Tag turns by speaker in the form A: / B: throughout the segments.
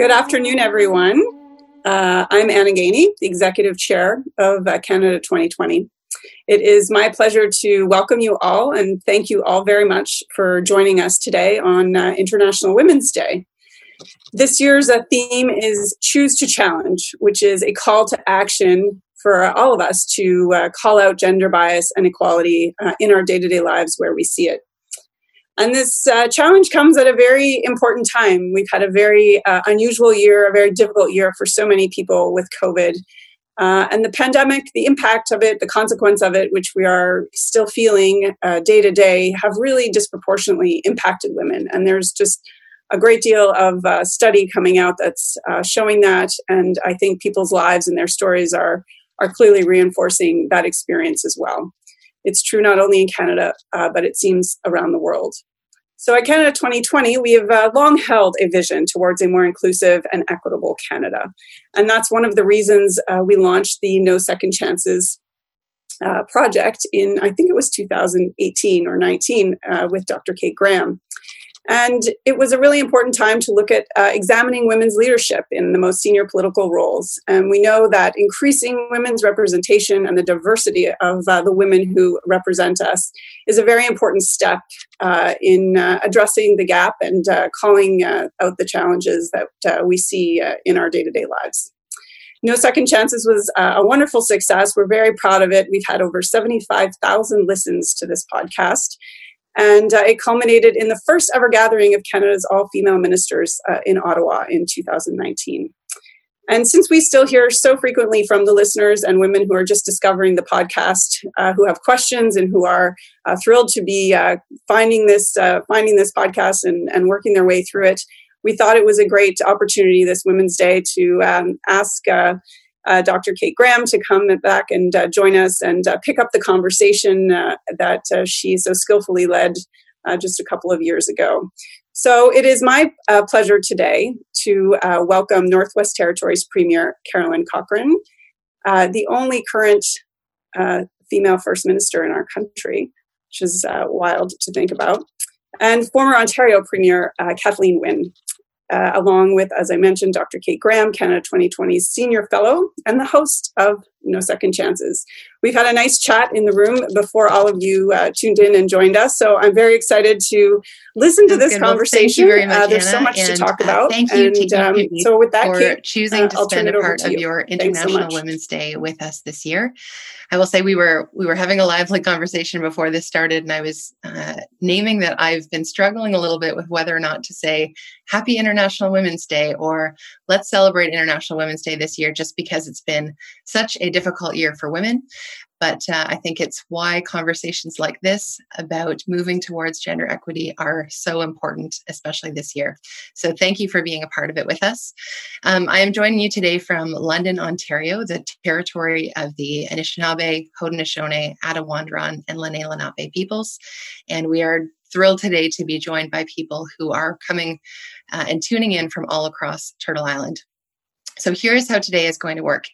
A: Good afternoon, everyone. Uh, I'm Anna Gainey, the Executive Chair of uh, Canada 2020. It is my pleasure to welcome you all and thank you all very much for joining us today on uh, International Women's Day. This year's uh, theme is Choose to Challenge, which is a call to action for all of us to uh, call out gender bias and equality uh, in our day to day lives where we see it. And this uh, challenge comes at a very important time. We've had a very uh, unusual year, a very difficult year for so many people with COVID. Uh, and the pandemic, the impact of it, the consequence of it, which we are still feeling uh, day to day, have really disproportionately impacted women. And there's just a great deal of uh, study coming out that's uh, showing that. And I think people's lives and their stories are, are clearly reinforcing that experience as well. It's true not only in Canada, but it seems around the world. So at Canada 2020, we have uh, long held a vision towards a more inclusive and equitable Canada. And that's one of the reasons uh, we launched the No Second Chances uh, project in, I think it was 2018 or 19 uh, with Dr. Kate Graham. And it was a really important time to look at uh, examining women's leadership in the most senior political roles. And we know that increasing women's representation and the diversity of uh, the women who represent us is a very important step uh, in uh, addressing the gap and uh, calling uh, out the challenges that we see in our day to day lives. No Second Chances was a wonderful success. We're very proud of it. We've had over 75,000 listens to this podcast. And uh, it culminated in the first ever gathering of Canada's all female ministers uh, in Ottawa in 2019. And since we still hear so frequently from the listeners and women who are just discovering the podcast, uh, who have questions and who are uh, thrilled to be uh, finding this uh, finding this podcast and, and working their way through it, we thought it was a great opportunity this Women's Day to um, ask uh, Dr. Kate Graham to come back and uh, join us and uh, pick up the conversation uh, that uh, she so skillfully led uh, just a couple of years ago. So it is my pleasure today to welcome Northwest Territories Premier Caroline Cochrane, the only current female First Minister in our country, which is wild to think about, and former Ontario Premier Kathleen Wynne uh, along with, as I mentioned, Dr. Kate Graham, Canada 2020's Senior Fellow, and the host of No Second Chances. We've had a nice chat in the room before all of you uh, tuned in and joined us. So I'm very excited to listen to this good. conversation.
B: Well, much,
A: uh, there's
B: Anna,
A: so much to talk uh, about.
B: thank you.
A: And, um, so with that,
B: for
A: Kate,
B: choosing
A: uh,
B: to
A: I'll
B: spend a part of
A: you.
B: your International
A: so
B: Women's Day with us this year. I will say we were we were having a lively conversation before this started, and I was uh, naming that I've been struggling a little bit with whether or not to say Happy International Women's Day or Let's celebrate International Women's Day this year, just because it's been such a difficult year for women. But uh, I think it's why conversations like this about moving towards gender equity are so important, especially this year. So thank you for being a part of it with us. Um, I am joining you today from London, Ontario, the territory of the Anishinaabe, Haudenosaunee, Attawandaron, and Lenni Lenape peoples. And we are thrilled today to be joined by people who are coming uh, and tuning in from all across Turtle Island. So here's how today is going to work.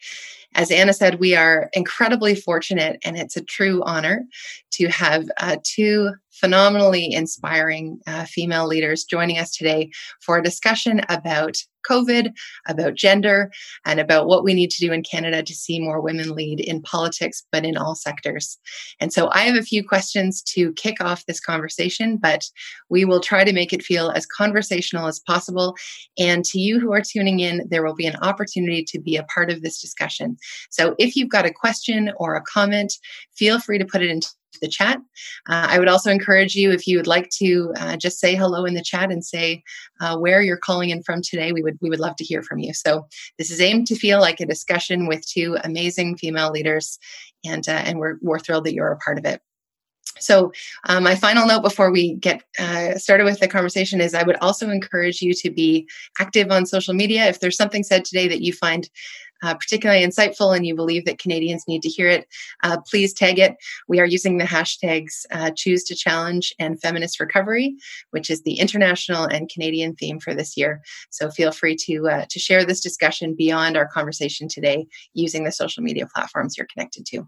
B: As Anna said, we are incredibly fortunate, and it's a true honor to have uh, two phenomenally inspiring uh, female leaders joining us today for a discussion about COVID, about gender, and about what we need to do in Canada to see more women lead in politics, but in all sectors. And so I have a few questions to kick off this conversation, but we will try to make it feel as conversational as possible. And to you who are tuning in, there will be an opportunity to be a part of this discussion. So if you've got a question or a comment, feel free to put it into the chat. Uh, I would also encourage you, if you would like to uh, just say hello in the chat and say uh, where you're calling in from today, we would we would love to hear from you. So this is aimed to feel like a discussion with two amazing female leaders, and uh, and we're we're thrilled that you're a part of it. So, um, my final note before we get uh, started with the conversation is I would also encourage you to be active on social media. If there's something said today that you find uh, particularly insightful and you believe that Canadians need to hear it, uh, please tag it. We are using the hashtags uh, Choose to Challenge and Feminist Recovery, which is the international and Canadian theme for this year. So feel free to uh, to share this discussion beyond our conversation today using the social media platforms you're connected to.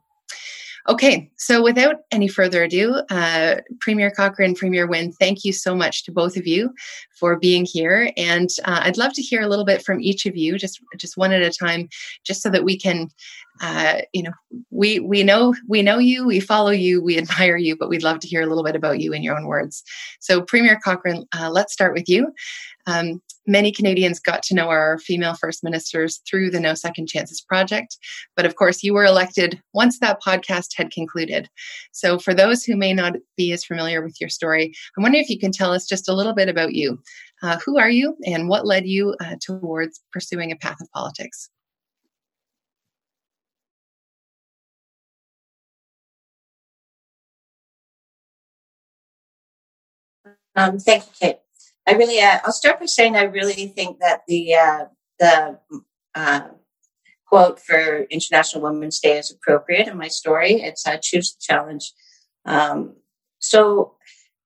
B: Okay, so without any further ado, uh, Premier Cochrane, Premier Wynne, thank you so much to both of you for being here. And uh, I'd love to hear a little bit from each of you, just just one at a time, just so that we can, uh, you know, we we know we know you, we follow you, we admire you, but we'd love to hear a little bit about you in your own words. So, Premier Cochrane, uh, let's start with you. Um, many Canadians got to know our female first ministers through the No Second Chances project. But of course, you were elected once that podcast had concluded. So, for those who may not be as familiar with your story, I'm wondering if you can tell us just a little bit about you. Uh, who are you and what led you uh, towards pursuing a path of politics?
C: Um, thank you, Kate. I really, uh, I'll start by saying I really think that the uh, the uh, quote for International Women's Day is appropriate in my story. It's uh, choose the challenge. Um, so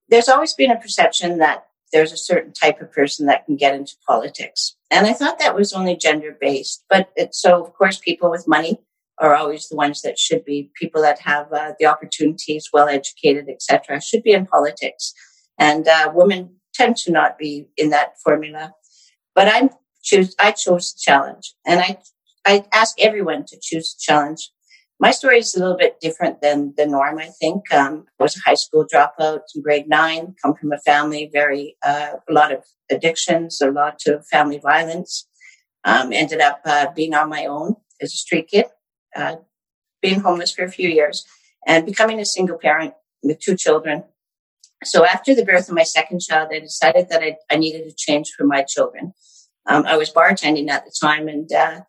C: there's always been a perception that there's a certain type of person that can get into politics, and I thought that was only gender based. But it, so of course, people with money are always the ones that should be people that have uh, the opportunities, well educated, etc., should be in politics. And uh, women tend to not be in that formula. But I choose, I chose challenge and I, I ask everyone to choose challenge. My story is a little bit different than the norm, I think. Um, I was a high school dropout in grade nine, come from a family, very, uh, a lot of addictions, a lot of family violence. Um, ended up uh, being on my own as a street kid, uh, being homeless for a few years, and becoming a single parent with two children so after the birth of my second child, I decided that I, I needed a change for my children. Um, I was bartending at the time, and uh,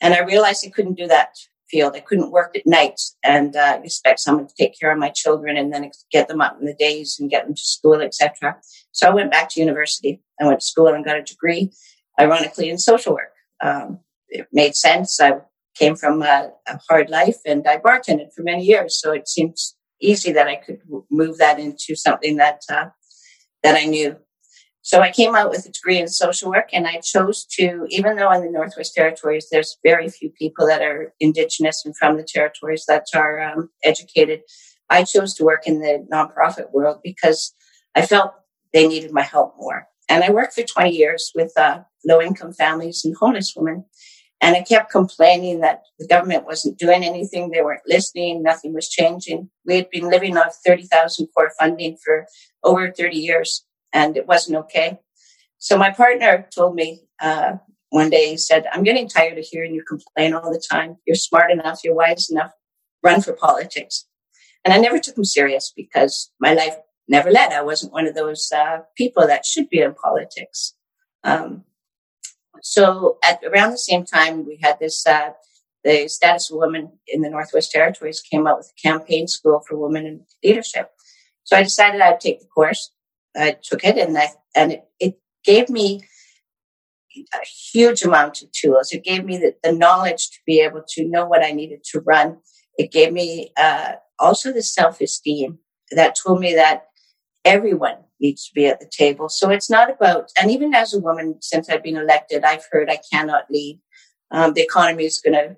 C: and I realized I couldn't do that field. I couldn't work at nights and uh, expect someone to take care of my children and then get them up in the days and get them to school, etc. So I went back to university. I went to school and got a degree, ironically, in social work. Um, it made sense. I came from a, a hard life and I bartended for many years, so it seems easy that I could move that into something that uh, that I knew. So I came out with a degree in social work, and I chose to, even though in the Northwest Territories there's very few people that are Indigenous and from the territories that are um, educated, I chose to work in the nonprofit world because I felt they needed my help more. And I worked for 20 years with uh, low income families and homeless women. And I kept complaining that the government wasn't doing anything. They weren't listening. Nothing was changing. We had been living off 30,000 core funding for over 30 years and it wasn't okay. So my partner told me, uh, one day he said, I'm getting tired of hearing you complain all the time. You're smart enough. You're wise enough. Run for politics. And I never took him serious because my life never led. I wasn't one of those uh, people that should be in politics. Um, so at around the same time, we had this, uh, the status of women in the Northwest Territories came out with a campaign school for women in leadership. So I decided I'd take the course. I took it and I, and it, it gave me a huge amount of tools. It gave me the, the, knowledge to be able to know what I needed to run. It gave me uh, also the self esteem that told me that everyone needs to be at the table. So it's not about, and even as a woman, since I've been elected, I've heard I cannot lead. Um, the economy is going to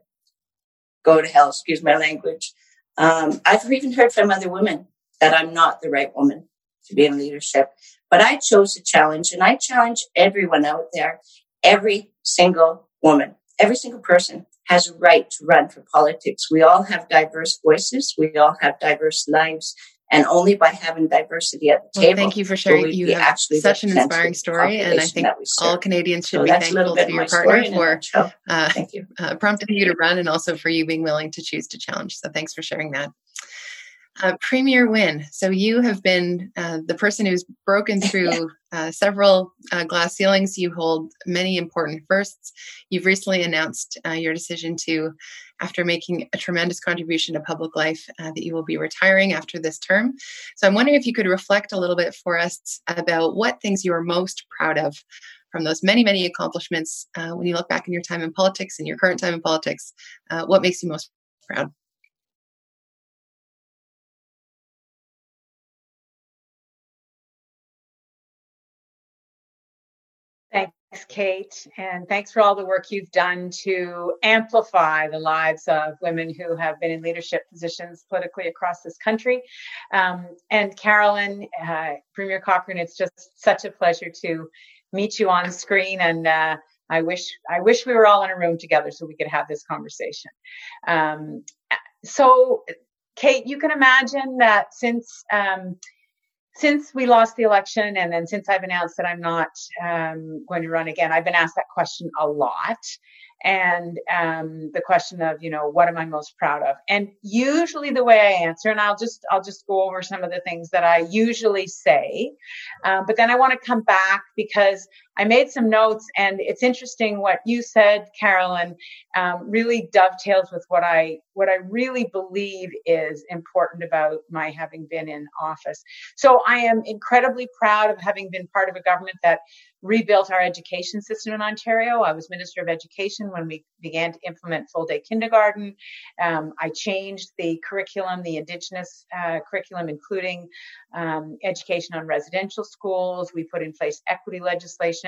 C: go to hell, excuse my language. Um, I've even heard from other women that I'm not the right woman to be in leadership. But I chose a challenge, and I challenge everyone out there, every single woman, every single person has a right to run for politics. We all have diverse voices. We all have diverse lives and only by having diversity at the
B: well,
C: table.
B: Thank you for sharing. You have such an inspiring story, and I think all Canadians should so be thankful to your partner for uh,
C: Thank you.
B: Uh, prompting you to run, and also for you being willing to choose to challenge. So thanks for sharing that. Uh, Premier Wynne, so you have been uh, the person who's broken through uh, several uh, glass ceilings. You hold many important firsts. You've recently announced uh, your decision to, after making a tremendous contribution to public life, uh, that you will be retiring after this term. So I'm wondering if you could reflect a little bit for us about what things you are most proud of from those many, many accomplishments when you look back in your time in politics and your current time in politics. what makes you most proud?
D: Kate, and thanks for all the work you've done to amplify the lives of women who have been in leadership positions politically across this country. Um, and Carolyn, uh, Premier Cochrane, it's just such a pleasure to meet you on screen, and uh, I wish I wish we were all in a room together so we could have this conversation. Um, so, Kate, you can imagine that since um, since we lost the election and then since I've announced that I'm not um, going to run again, I've been asked that question a lot. And um, the question of, you know, what am I most proud of? And usually the way I answer, and I'll just I'll just go over some of the things that I usually say, um, but then I want to come back because I made some notes, and it's interesting what you said, Carolyn, um, really dovetails with what I what I really believe is important about my having been in office. So I am incredibly proud of having been part of a government that rebuilt our education system in Ontario. I was Minister of Education when we began to implement full day kindergarten. Um, I changed the curriculum, the Indigenous uh, curriculum, including um, education on residential schools. We put in place equity legislation.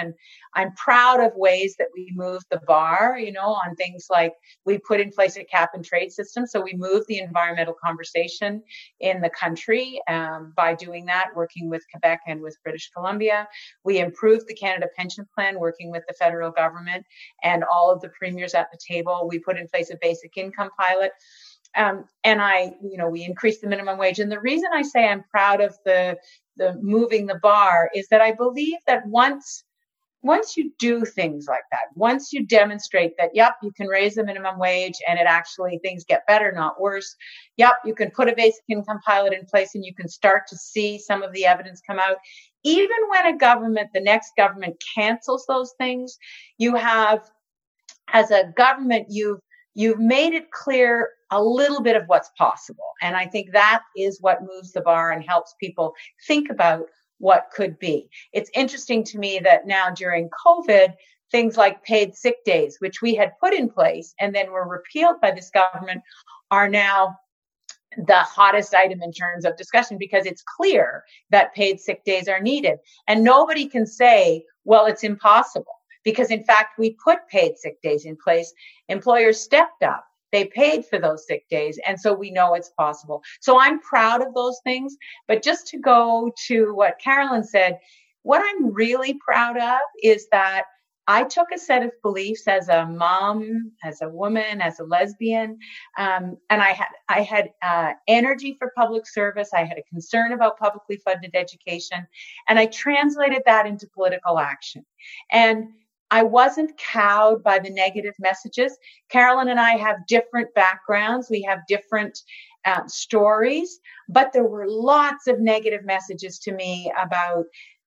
D: I'm proud of ways that we moved the bar, you know, on things like we put in place a cap and trade system. So we moved the environmental conversation in the country um, by doing that, working with Quebec and with British Columbia. We improved the Canada Pension Plan, working with the federal government and all of the premiers at the table. We put in place a basic income pilot. Um, and I, you know, we increased the minimum wage. And the reason I say I'm proud of the the moving the bar is that I believe that once once you do things like that, once you demonstrate that, yep, you can raise the minimum wage and it actually things get better, not worse. Yep, you can put a basic income pilot in place and you can start to see some of the evidence come out. Even when a government, the next government cancels those things, you have, as a government, you've you've made it clear a little bit of what's possible. And I think that is what moves the bar and helps people think about what could be. It's interesting to me that now during COVID, things like paid sick days, which we had put in place and then were repealed by this government, are now the hottest item in terms of discussion because it's clear that paid sick days are needed. And nobody can say, well, it's impossible because in fact, we put paid sick days in place. Employers stepped up they paid for those sick days. And so we know it's possible. So I'm proud of those things. But just to go to what Carolyn said, what I'm really proud of is that I took a set of beliefs as a mom, as a woman, as a lesbian, um, and I had I had uh, energy for public service. I had a concern about publicly funded education, and I translated that into political action. And I wasn't cowed by the negative messages. Carolyn and I have different backgrounds. We have different uh, stories, but there were lots of negative messages to me about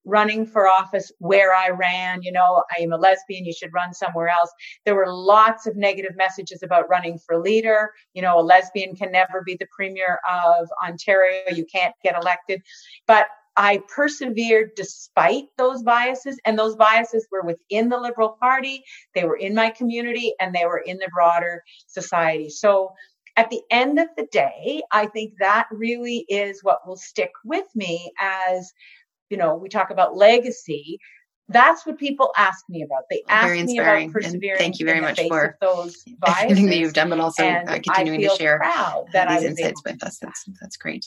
D: running for office where I ran. You know, I am a lesbian. You should run somewhere else. There were lots of negative messages about running for leader. You know, a lesbian can never be the premier of Ontario. You can't get elected. But I persevered despite those biases, and those biases were within the Liberal Party, they were in my community, and they were in the broader society. So at the end of the day, I think that really is what will stick with me as, you know, we talk about legacy that's what people ask me about. They ask very me about perseverance.
B: thank you very much for
D: those
B: everything that you've done, but also uh, continuing to share
D: that
B: these insights with us. That's that's great.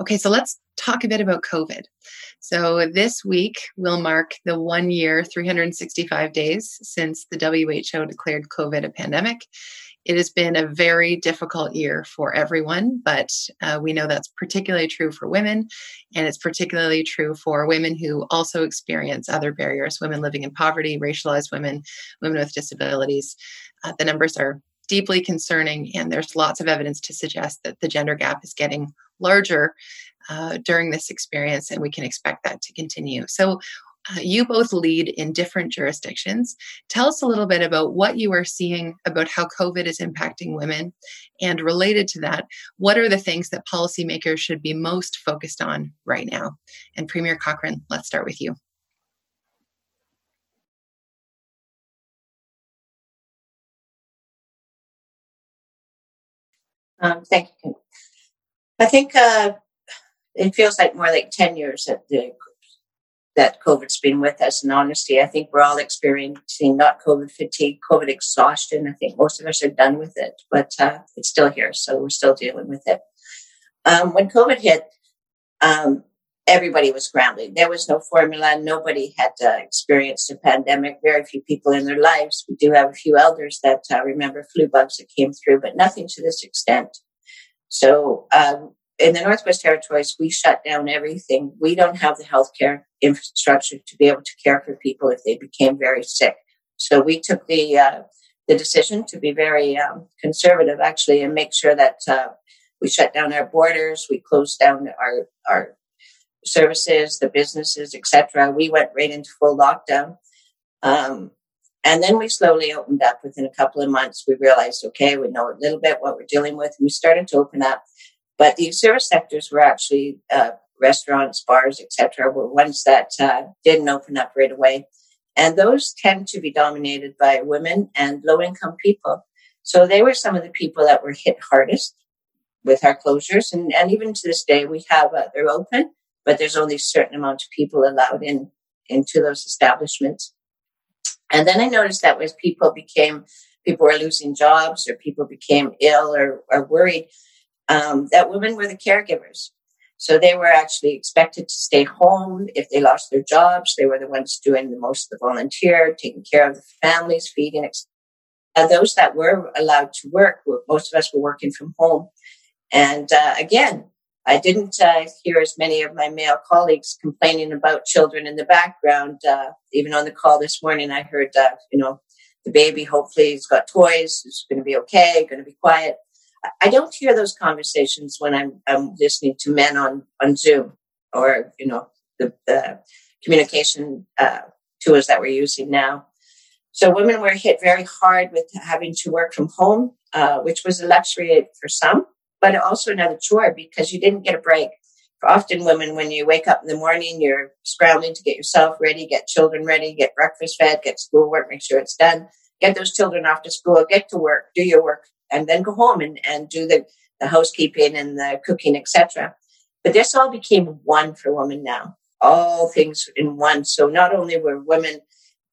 B: Okay, so let's talk a bit about COVID. So this week will mark the one year, 365 days since the WHO declared COVID a pandemic. It has been a very difficult year for everyone, but uh, we know that's particularly true for women, and it's particularly true for women who also experience other barriers women living in poverty, racialized women, women with disabilities. Uh, the numbers are deeply concerning, and there's lots of evidence to suggest that the gender gap is getting larger uh, during this experience, and we can expect that to continue. So, you both lead in different jurisdictions. Tell us a little bit about what you are seeing about how COVID is impacting women. And related to that, what are the things that policymakers should be most focused on right now? And Premier Cochrane, let's start with you.
C: Um, thank you. I think uh, it feels like more like 10 years that the that COVID's been with us. And honestly, I think we're all experiencing not COVID fatigue, COVID exhaustion. I think most of us are done with it, but uh, it's still here. So we're still dealing with it. Um, when COVID hit, um, everybody was scrambling. There was no formula. Nobody had uh, experienced a pandemic. Very few people in their lives. We do have a few elders that uh, remember flu bugs that came through, but nothing to this extent. So um, in the Northwest Territories, we shut down everything. We don't have the healthcare infrastructure to be able to care for people if they became very sick. So we took the uh, the decision to be very um, conservative, actually, and make sure that uh, we shut down our borders, we closed down our our services, the businesses, etc. We went right into full lockdown. Um, and then we slowly opened up within a couple of months. We realized, okay, we know a little bit what we're dealing with. And we started to open up. But the service sectors were actually uh, restaurants, bars, etc., were ones that uh, didn't open up right away. And those tend to be dominated by women and low income people. So they were some of the people that were hit hardest with our closures. And, and even to this day, we have, uh, they're open, but there's only a certain amount of people allowed in into those establishments. And then I noticed that as people became, people were losing jobs or people became ill or, or worried, um, that women were the caregivers. So they were actually expected to stay home if they lost their jobs. They were the ones doing the most of the volunteer, taking care of the families, feeding. And those that were allowed to work, most of us were working from home. And uh, again, I didn't uh, hear as many of my male colleagues complaining about children in the background. Uh, even on the call this morning, I heard, uh, you know, the baby hopefully has got toys, is going to be okay, going to be quiet. I don't hear those conversations when I'm, I'm listening to men on, on Zoom or, you know, the, the communication uh, tools that we're using now. So women were hit very hard with having to work from home, uh, which was a luxury for some but also another chore because you didn't get a break. For often women, when you wake up in the morning, you're scrambling to get yourself ready, get children ready, get breakfast fed, get schoolwork, make sure it's done, get those children off to school, get to work, do your work, and then go home and, and do the, the housekeeping and the cooking, etc. But this all became one for women now, all things in one. So not only were women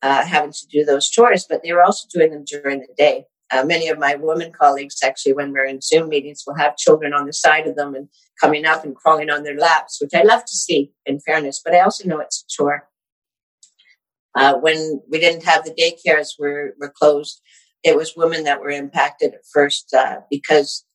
C: uh, having to do those chores, but they were also doing them during the day. Uh, many of my women colleagues, actually, when we're in Zoom meetings, will have children on the side of them and coming up and crawling on their laps, which I love to see, in fairness. But I also know it's a chore. Uh, when we didn't have the daycares were, were closed, it was women that were impacted at first uh, because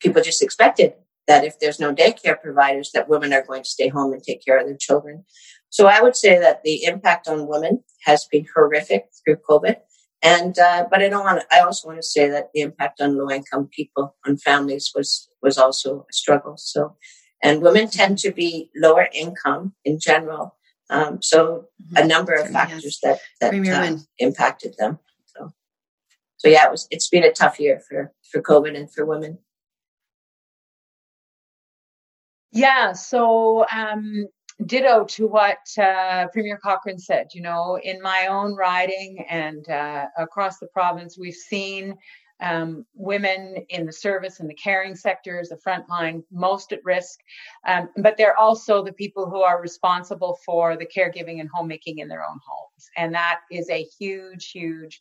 C: people just expected that if there's no daycare providers, that women are going to stay home and take care of their children. So I would say that the impact on women has been horrific through COVID. And uh, but I don't want. I also want to say that the impact on low income people, on families, was was also a struggle. So, and women tend to be lower income in general. Um, so mm-hmm. a number of factors yes. that that uh, impacted them. So, yeah, it was. It's been a tough year for for COVID and for women.
D: Yeah. So um, ditto to what uh, Premier Cochrane said. You know, in my own riding and uh, across the province, we've seen um, women in the service and the caring sectors, the front line, most at risk. Um, but they're also the people who are responsible for the caregiving and homemaking in their own homes. And that is a huge, huge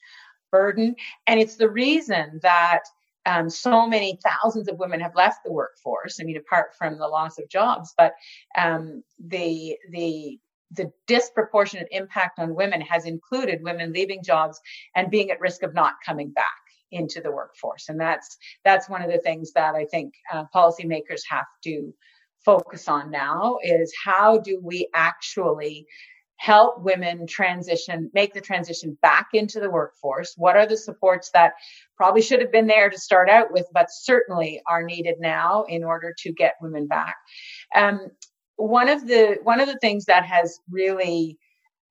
D: burden. And it's the reason that um, so many thousands of women have left the workforce. I mean, apart from the loss of jobs, but um, the the the disproportionate impact on women has included women leaving jobs and being at risk of not coming back into the workforce, and that's that's one of the things that I think uh, policymakers have to focus on now is how do we actually help women transition, make the transition back into the workforce? What are the supports that probably should have been there to start out with, but certainly are needed now in order to get women back? Um, one of the one of the things that has really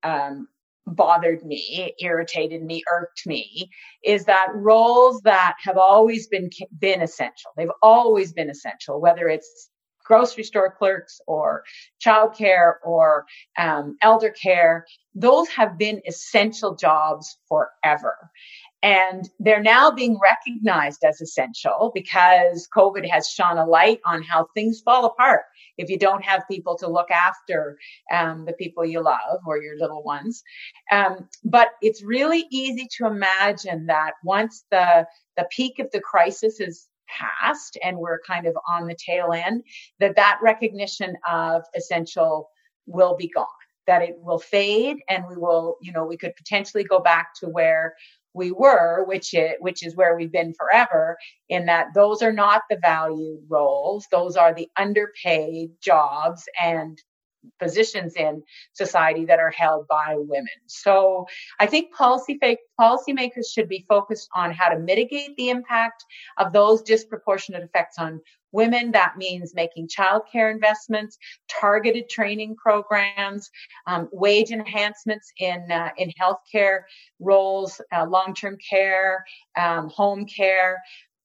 D: um, bothered me, irritated me, irked me, is that roles that have always been been essential. They've always been essential, whether it's grocery store clerks or childcare or um, elder care, those have been essential jobs forever. and they're now being recognized as essential because COVID has shone a light on how things fall apart if you don't have people to look after um, the people you love or your little ones. Um, but it's really easy to imagine that once the the peak of the crisis is past and we're kind of on the tail end, that that recognition of essential will be gone that it will fade and we will you know we could potentially go back to where we were, which is, which is where we've been forever, in that those are not the valued roles. Those are the underpaid jobs and positions in society that are held by women. So I think policy policymakers should be focused on how to mitigate the impact of those disproportionate effects on women. That means making childcare investments, targeted training programs, um, wage enhancements in uh, in healthcare roles, uh, long-term care, um, home care,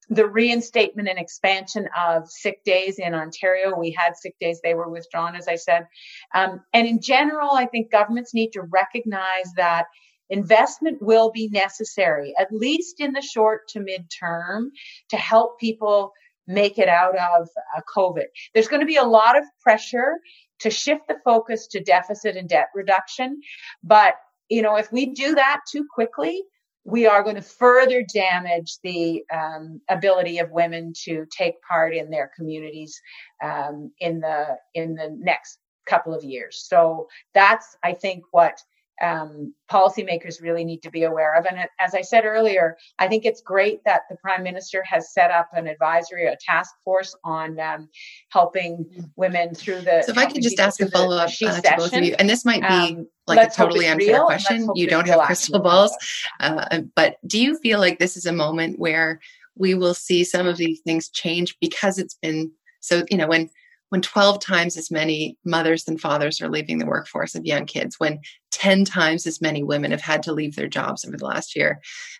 D: the reinstatement and expansion of sick days in Ontario. We had sick days, they were withdrawn, as I said. Um, and in general, I think governments need to recognize that investment will be necessary, at least in the short to mid term, to help people make it out of uh, COVID. There's going to be a lot of pressure to shift the focus to deficit and debt reduction. But, you know, if we do that too quickly, we are going to further damage the um, ability of women to take part in their communities um, in the in the next couple of years. So that's I think what um, policymakers really need to be aware of. And as I said earlier, I think it's great that the Prime Minister has set up an advisory, a task force on um, helping women through the.
B: So if I could just ask a follow up uh, to both of you, and this might be um, like a totally unfair question. You don't have crystal balls, uh, but do you feel like this is a moment where we will see some of these things change because it's been so? You know, when when 12 times as many mothers and fathers are leaving the workforce of young kids, when 10 times as many women have had to leave their jobs over the last year.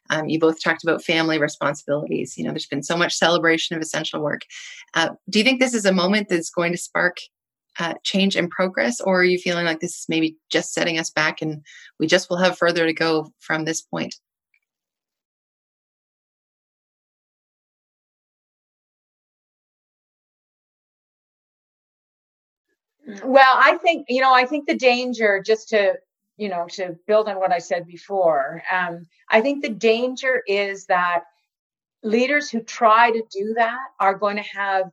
B: Um, you both talked about family responsibilities. You know, there's been so much celebration of essential work. Uh, do you think this is a moment that's going to spark uh, change and progress, or are you feeling like this is maybe just setting us back and we just will have further to go from this point?
D: Well, I think, you know, I think the danger, just to, you know, to build on what I said before, um, I think the danger is that leaders who try to do that are going to have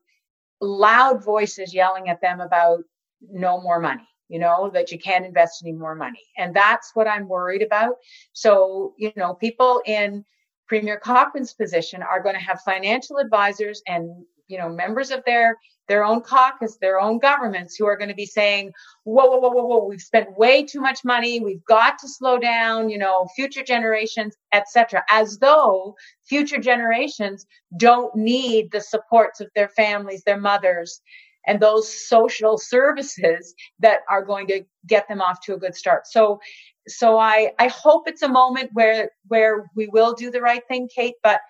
D: loud voices yelling at them about no more money you know that you can't invest any more money. And that's what i'm worried about. So you know people in premier cochrane's position are going to have financial advisors and you know members of their their own caucus, their own governments who are going to be saying, whoa, whoa, whoa, whoa, whoa, we've spent way too much money. We've got to slow down, you know, future generations, etc. As though future generations don't need the supports of their families, their mothers, and those social services that are going to get them off to a good start. So, so I, I hope it's a moment where, where we will do the right thing, Kate, but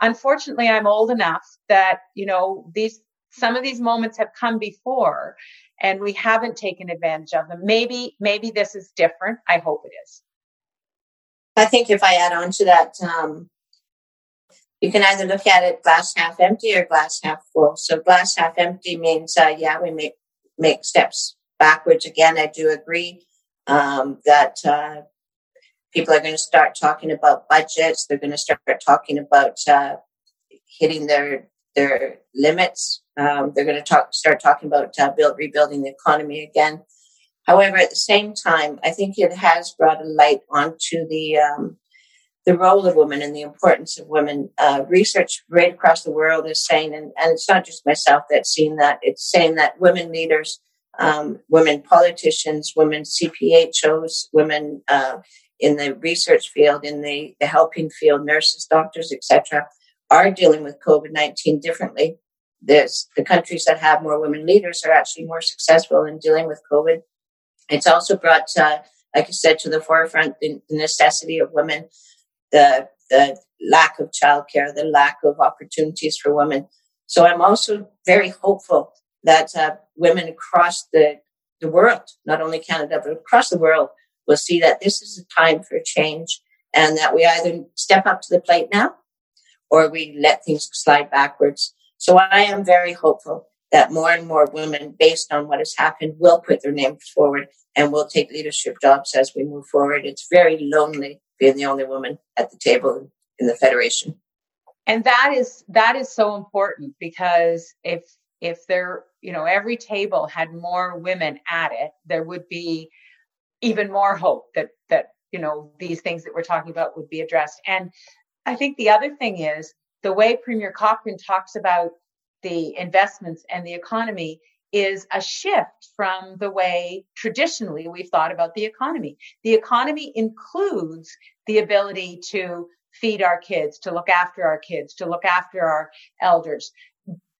D: unfortunately I'm old enough that, you know, these, some of these moments have come before and we haven't taken advantage of them. Maybe, maybe this is different. I hope it is.
C: I think if I add on to that, um, you can either look at it glass half empty or glass half full. So glass half empty means, uh, yeah, we make make steps backwards. Again, I do agree um, that uh, people are going to start talking about budgets. They're going to start talking about uh, hitting their their limits. Um, they're going to talk, start talking about uh, build, rebuilding the economy again. However, at the same time, I think it has brought a light onto the um, the role of women and the importance of women. Uh, research right across the world is saying, and, and it's not just myself that's seen that. It's saying that women leaders, um, women politicians, women CPHOs, women uh, in the research field, in the, the helping field, nurses, doctors, etc., are dealing with COVID 19 differently. There's, the countries that have more women leaders are actually more successful in dealing with COVID. It's also brought, like I said, to the forefront the, the necessity of women, the, the lack of childcare, the lack of opportunities for women. So I'm also very hopeful that uh, women across the, the world, not only Canada, but across the world, will see that this is a time for change and that we either step up to the plate now or we let things slide backwards. So I am very hopeful that more and more women, based on what has happened, will put their names forward and will take leadership jobs as we move forward. It's very lonely being the only woman at the table in the federation.
D: And that is that is so important because if if there, you know, every table had more women at it, there would be even more hope that that you know these things that we're talking about would be addressed. And I think the other thing is the way Premier Cochrane talks about the investments and the economy is a shift from the way traditionally we've thought about the economy. The economy includes the ability to feed our kids, to look after our kids, to look after our elders.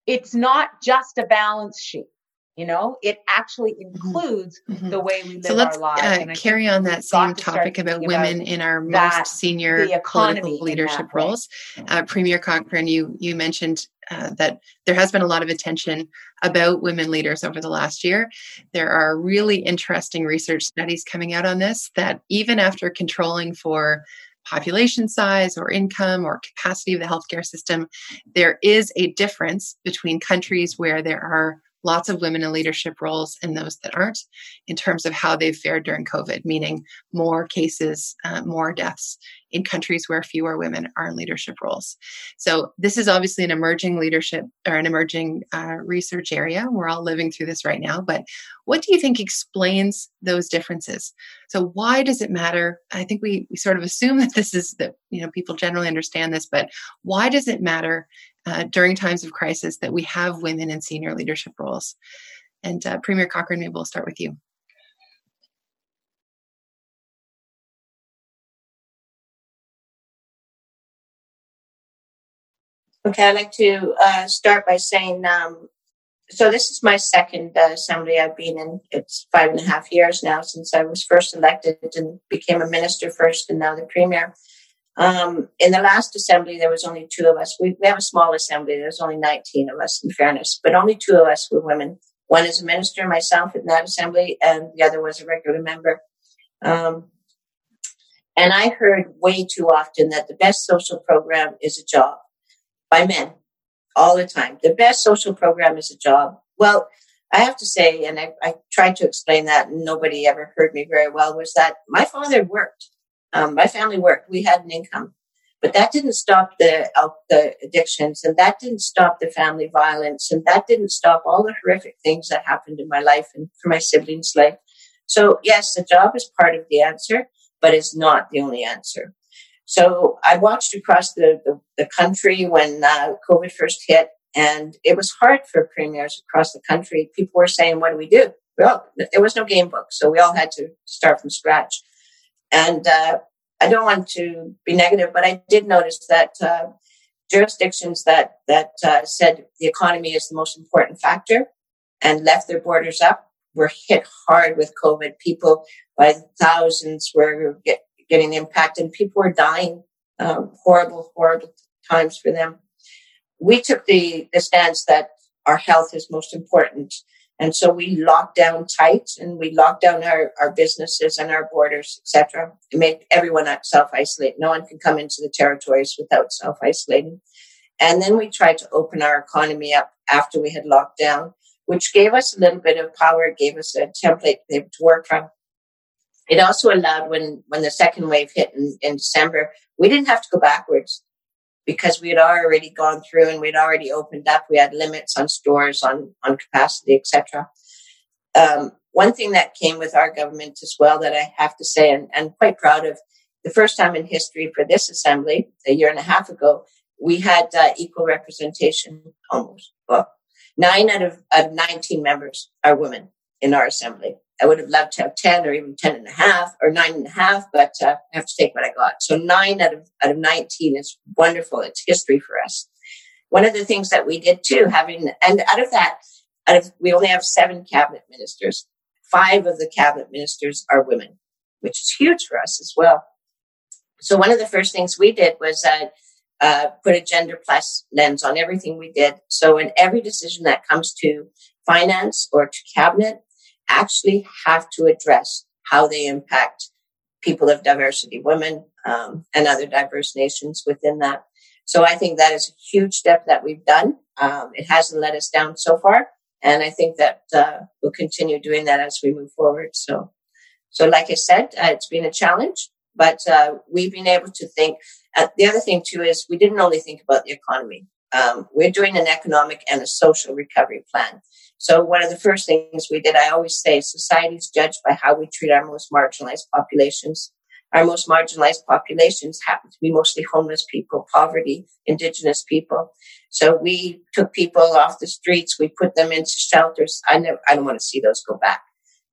D: It's not just a balance sheet. You know, it actually mm-hmm. includes mm-hmm. the way we live so let's, our lives.
B: Uh, carry on that same topic about women about in our most senior political leadership roles. Uh, Premier Cochrane, you you mentioned uh, that there has been a lot of attention about women leaders over the last year. There are really interesting research studies coming out on this that even after controlling for population size or income or capacity of the healthcare system, there is a difference between countries where there are lots of women in leadership roles and those that aren't in terms of how they've fared during COVID, meaning more cases, uh, more deaths in countries where fewer women are in leadership roles. So, this is obviously an emerging leadership or an emerging uh, research area. We're all living through this right now. But what do you think explains those differences? So, why does it matter? I think we, we sort of assume that this is that, you know, people generally understand this, but why does it matter uh, during times of crisis that we have women in senior leadership roles. And uh, Premier Cochrane, maybe we'll start with you.
C: Okay, I'd like to uh, start by saying um, so this is my second uh, assembly I've been in. It's five and a half years now since I was first elected and became a minister first and now the premier. Um, in the last assembly, there was only two of us. We, we have a small assembly. There's only 19 of us, in fairness, but only two of us were women. One is a minister, myself, in that assembly, and the other was a regular member. Um, and I heard way too often that the best social program is a job by men all the time. The best social program is a job. Well, I have to say, and I, I tried to explain that, and nobody ever heard me very well, was that my father worked. Um, my family worked. We had an income, but that didn't stop the the addictions, and that didn't stop the family violence, and that didn't stop all the horrific things that happened in my life and for my siblings' life. So yes, the job is part of the answer, but it's not the only answer. So I watched across the, the, the country when uh, COVID first hit, and it was hard for premiers across the country. People were saying, "What do we do?" Well, there was no game book, so we all had to start from scratch. And uh, I don't want to be negative, but I did notice that uh, jurisdictions that that uh, said the economy is the most important factor and left their borders up were hit hard with COVID. People by thousands were get, getting impacted. And people were dying. Um, horrible, horrible times for them. We took the, the stance that our health is most important and so we locked down tight and we locked down our, our businesses and our borders, etc. It made everyone self-isolate. No one can come into the territories without self-isolating. And then we tried to open our economy up after we had locked down, which gave us a little bit of power, gave us a template to work from. It also allowed when, when the second wave hit in, in December, we didn't have to go backwards because we had already gone through and we'd already opened up. We had limits on stores, on on capacity, etc. Um, one thing that came with our government as well that I have to say, and, and quite proud of, the first time in history for this assembly, a year and a half ago, we had uh, equal representation almost. Well, nine out of, out of 19 members are women in our assembly. I would have loved to have 10 or even 10 and a half or nine and a half, but uh, I have to take what I got. So nine out of, out of 19 is wonderful. It's history for us. One of the things that we did too, having, and out of that, out of, we only have seven cabinet ministers. Five of the cabinet ministers are women, which is huge for us as well. So one of the first things we did was uh, uh, put a gender plus lens on everything we did. So in every decision that comes to finance or to cabinet, actually have to address how they impact people of diversity, women, um, and other diverse nations within that. So I think that is a huge step that we've done. Um, it hasn't let us down so far. And I think that uh, we'll continue doing that as we move forward. So, so like I said, uh, it's been a challenge, but uh, we've been able to think. Uh, the other thing too is we didn't only think about the economy. Um, we're doing an economic and a social recovery plan. So one of the first things we did, I always say, society is judged by how we treat our most marginalized populations. Our most marginalized populations happen to be mostly homeless people, poverty, indigenous people. So we took people off the streets, we put them into shelters. I never, I don't want to see those go back.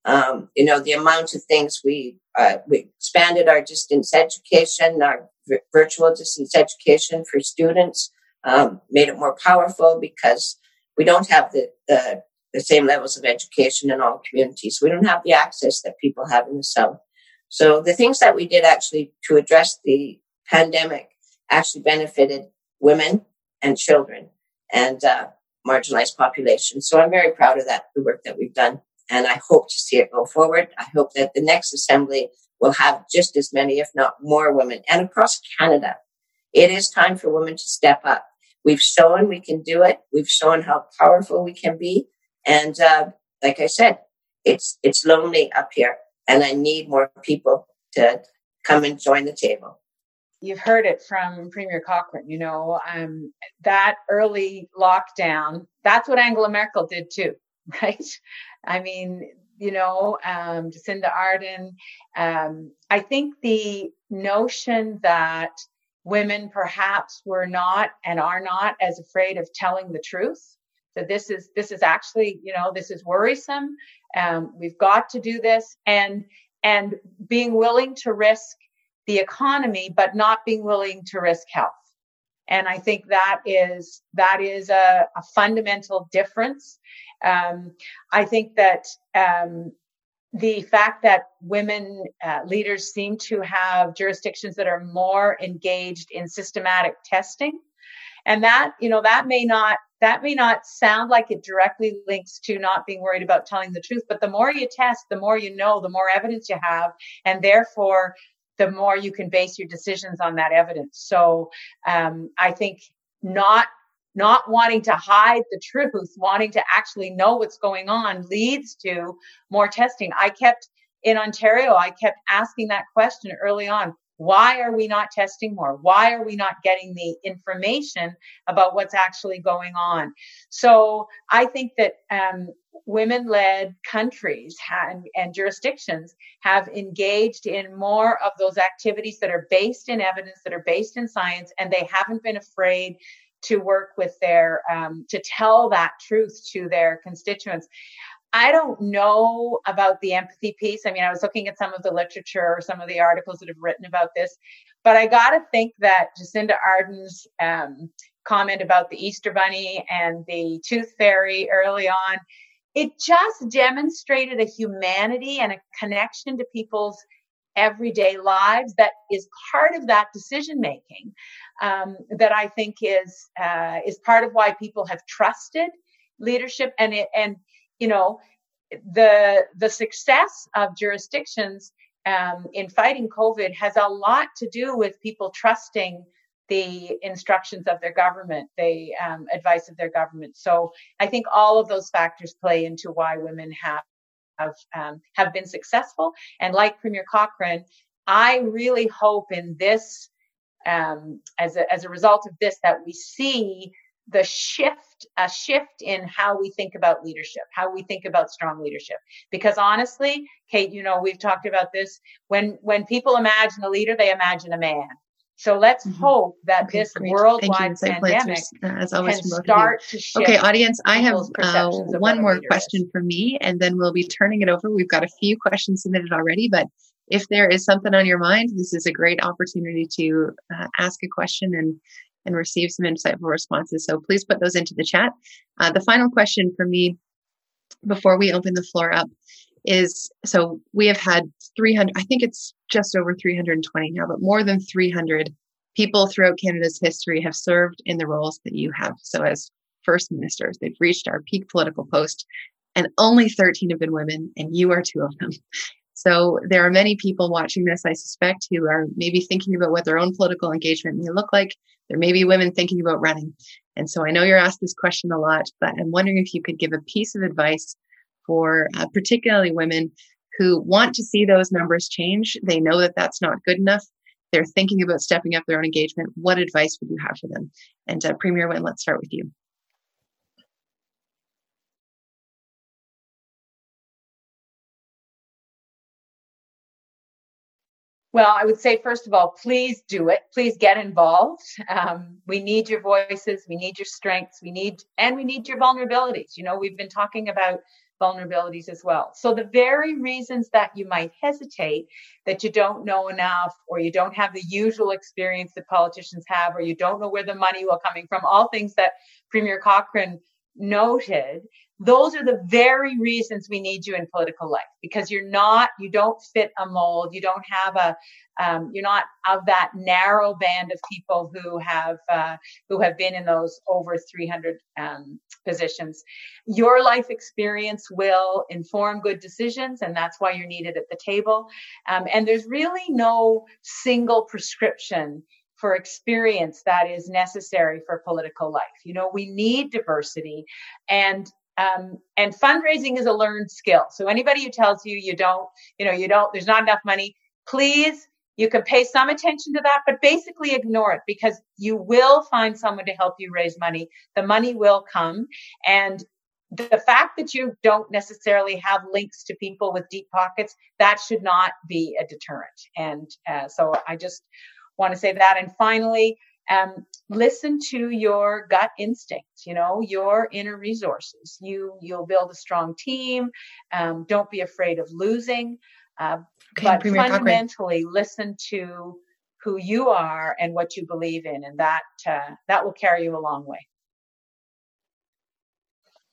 C: Um, you know, the amount of things we, uh, we expanded our distance education, our v- virtual distance education for students, um, made it more powerful because we don't have the, the, the same levels of education in all communities. We don't have the access that people have in the South. So the things that we did actually to address the pandemic actually benefited women and children and uh, marginalized populations. So I'm very proud of that, the work that we've done. And I hope to see it go forward. I hope that the next assembly will have just as many, if not more women and across Canada. It is time for women to step up. We've shown we can do it. We've shown how powerful we can be. And uh, like I said, it's it's lonely up here and I need more people to come and join the table.
D: You've heard it from Premier Cochrane, you know, um, that early lockdown, that's what Angela Merkel did too, right? I mean, you know, um, Jacinda Ardern. Um, I think the notion that women perhaps were not and are not as afraid of telling the truth. That this is this is actually you know this is worrisome. Um, we've got to do this and and being willing to risk the economy but not being willing to risk health. And i think that is that is a, a fundamental difference. Um, i think that um, the fact that women uh, leaders seem to have jurisdictions that are more engaged in systematic testing and that you know that may not that may not sound like it directly links to not being worried about telling the truth, but the more you test, the more you know, the more evidence you have, and therefore the more you can base your decisions on that evidence. So um, I think not not wanting to hide the truth, wanting to actually know what's going on leads to more testing. I kept in Ontario, I kept asking that question early on. Why are we not testing more? Why are we not getting the information about what's actually going on? So I think that um, women led countries and, and jurisdictions have engaged in more of those activities that are based in evidence, that are based in science, and they haven't been afraid to work with their um, to tell that truth to their constituents I don't know about the empathy piece. I mean, I was looking at some of the literature or some of the articles that have written about this, but I got to think that Jacinda Ardern's um, comment about the Easter Bunny and the Tooth Fairy early on, it just demonstrated a humanity and a connection to people's everyday lives that is part of that decision making um, that I think is uh, is part of why people have trusted leadership and it and you know, the the success of jurisdictions um, in fighting COVID has a lot to do with people trusting the instructions of their government, the um, advice of their government. So I think all of those factors play into why women have have um, have been successful. And like Premier Cochrane, I really hope in this, um, as a, as a result of this, that we see the shift, a shift in how we think about leadership, how we think about strong leadership. Because honestly, Kate, you know, we've talked about this. When when people imagine a leader, they imagine a man. So let's mm-hmm. hope that okay, this great. worldwide pandemic uh, as always can start to shift.
B: Okay, audience, I have uh, one more question is. for me, and then we'll be turning it over. We've got a few questions submitted already, but if there is something on your mind, this is a great opportunity to uh, ask a question and and receive some insightful responses. So please put those into the chat. Uh, the final question for me before we open the floor up is so we have had 300, I think it's just over 320 now, but more than 300 people throughout Canada's history have served in the roles that you have. So as first ministers, they've reached our peak political post and only 13 have been women and you are two of them. So there are many people watching this, I suspect, who are maybe thinking about what their own political engagement may look like. There may be women thinking about running. And so I know you're asked this question a lot, but I'm wondering if you could give a piece of advice for uh, particularly women who want to see those numbers change. They know that that's not good enough. They're thinking about stepping up their own engagement. What advice would you have for them? And uh, Premier Wynne, let's start with you.
D: Well, I would say, first of all, please do it. Please get involved. Um, we need your voices. We need your strengths. We need, and we need your vulnerabilities. You know, we've been talking about vulnerabilities as well. So the very reasons that you might hesitate, that you don't know enough, or you don't have the usual experience that politicians have, or you don't know where the money will coming from, all things that Premier Cochrane noted, those are the very reasons we need you in political life because you're not you don't fit a mold. You don't have a um, you're not of that narrow band of people who have uh, who have been in those over 300 um, positions. Your life experience will inform good decisions and that's why you're needed at the table. Um, and there's really no single prescription for experience that is necessary for political life. You know, we need diversity and um, and fundraising is a learned skill. So anybody who tells you you don't, you know, you don't, there's not enough money, please, you can pay some attention to that, but basically ignore it because you will find someone to help you raise money. The money will come. And the fact that you don't necessarily have links to people with deep pockets, that should not be a deterrent. And uh, so I just want to say that. And finally, um, listen to your gut instincts you know your inner resources. You you'll build a strong team. Um, don't be afraid of losing. Uh, okay, but Premier fundamentally Cochrane. listen to who you are and what you believe in and that uh, that will carry you a long way.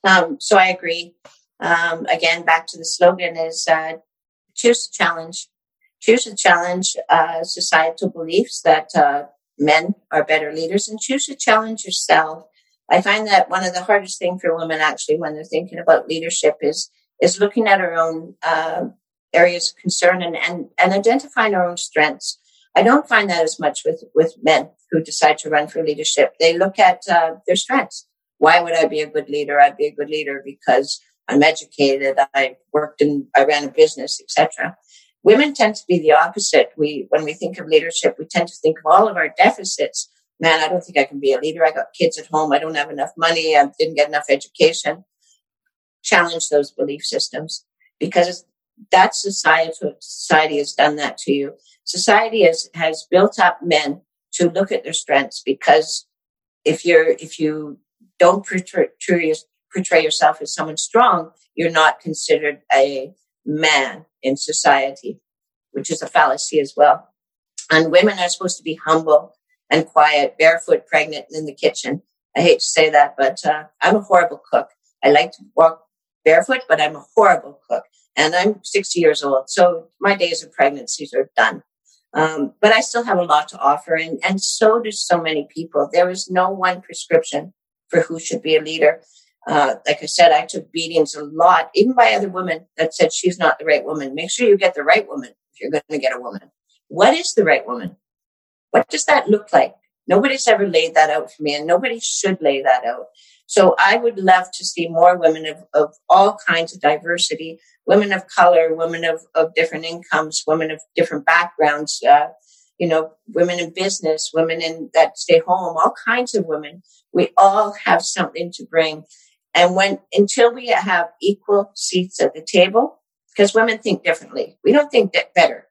C: Um, so i agree. Um, again back to the slogan is uh, choose a challenge. Choose a challenge uh, societal beliefs that uh, men are better leaders and choose to challenge yourself. I find that one of the hardest things for women actually when they're thinking about leadership is is looking at our own uh, areas of concern and, and and identifying our own strengths. I don't find that as much with with men who decide to run for leadership. They look at uh, their strengths. Why would I be a good leader? I'd be a good leader because I'm educated. I worked in. I ran a business, etc. Women tend to be the opposite. We, when we think of leadership, we tend to think of all of our deficits. Man, I don't think I can be a leader. I got kids at home. I don't have enough money. I didn't get enough education. Challenge those belief systems because that society, society has done that to you. Society has, has built up men to look at their strengths because if you're, if you don't portray, portray yourself as someone strong, you're not considered a man in society, which is a fallacy as well. And women are supposed to be humble and quiet, barefoot, pregnant in the kitchen. I hate to say that, but uh, I'm a horrible cook. I like to walk barefoot, but I'm a horrible cook. And I'm 60 years old, so my days of pregnancies are done. Um, but I still have a lot to offer, and, and so do so many people. There is no one prescription for who should be a leader. Uh, like I said, I took beatings a lot, even by other women that said she's not the right woman. Make sure you get the right woman if you're going to get a woman. What is the right woman? What does that look like? Nobody's ever laid that out for me, and nobody should lay that out. So I would love to see more women of, of all kinds of diversity, women of color, women of, of different incomes, women of different backgrounds, uh, you know, women in business, women in that stay home, all kinds of women. We all have something to bring. And when, until we have equal seats at the table, because women think differently. We don't think that better.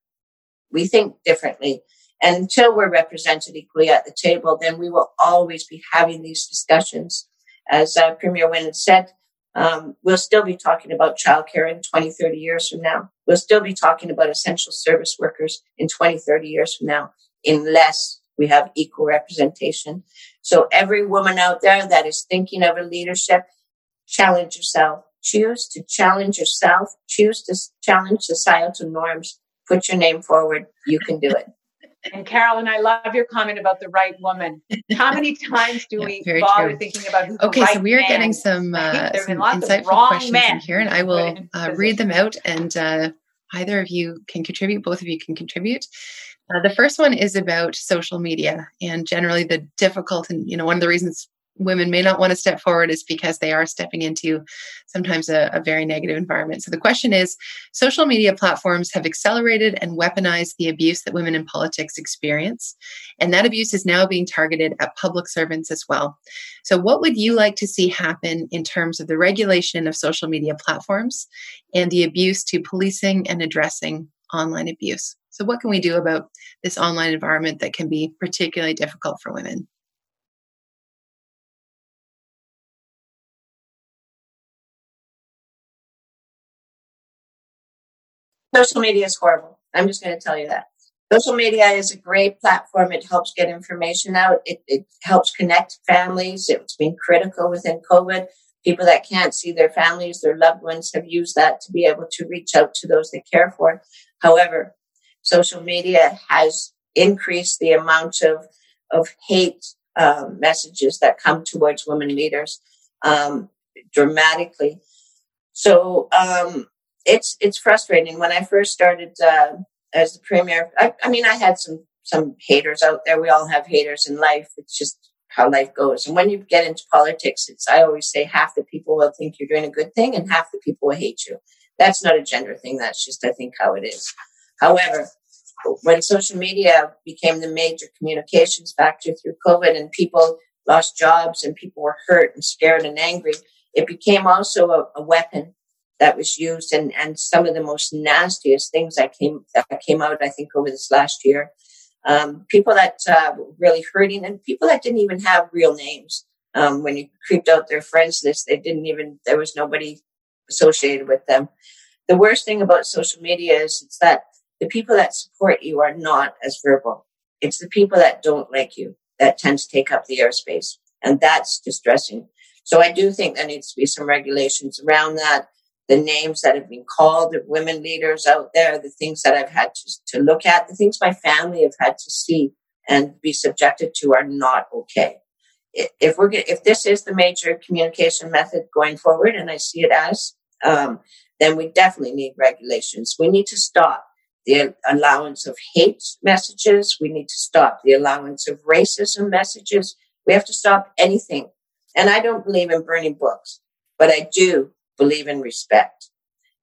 C: We think differently. And until we're represented equally at the table, then we will always be having these discussions. As uh, Premier Wynne said, um, we'll still be talking about childcare in 20, 30 years from now. We'll still be talking about essential service workers in 20, 30 years from now, unless we have equal representation. So every woman out there that is thinking of a leadership, challenge yourself. Choose to challenge yourself. Choose to challenge societal norms. Put your name forward. You can do it.
D: And Caroline, I love your comment about the right woman. How many times do yeah, we bother true. thinking about who's
B: okay?
D: Right
B: so we are getting some, uh, some insightful questions in here, and I will uh, read them out and uh, either of you can contribute, both of you can contribute. Uh, the first one is about social media and generally the difficult and you know one of the reasons women may not want to step forward is because they are stepping into sometimes a, a, very negative environment. So the question is social media platforms have accelerated and weaponized the abuse that women in politics experience. And that abuse is now being targeted at public servants as well. So, what would you like to see happen in terms of the regulation of social media platforms and the abuse to policing and addressing online abuse? So, what can we do about this online environment that can be particularly difficult for women?
C: Social media is horrible. I'm just going to tell you that. Social media is a great platform. It helps get information out. It, it helps connect families. It's been critical within COVID. People that can't see their families, their loved ones have used that to be able to reach out to those they care for. However, social media has increased the amount of, of hate um, messages that come towards women leaders um, dramatically. So um, it's it's frustrating. When I first started uh, as the premier, I, I, mean, I had some some haters out there. We all have haters in life. It's just how life goes. And when you get into politics, it's I always say half the people will think you're doing a good thing, and half the people will hate you. That's not a gender thing. That's just I think how it is. However, when social media became the major communications factor through COVID, and people lost jobs and people were hurt and scared and angry, it became also a, a weapon that was used and, and some of the most nastiest things that came that came out I think over this last year. Um, people that uh, really hurting and people that didn't even have real names. Um, when you creeped out their friends list, they didn't even there was nobody associated with them. The worst thing about social media is it's that the people that support you are not as verbal. It's the people that don't like you that tend to take up the airspace. And that's distressing. So I do think there needs to be some regulations around that the names that have been called, the women leaders out there, the things that I've had to, to look at, the things my family have had to see and be subjected to are not okay. If we're if this is the major communication method going forward, and I see it as, um, then we definitely need regulations. We need to stop the allowance of hate messages. We need to stop the allowance of racism messages. We have to stop anything. And I don't believe in burning books, but I do believe in respect.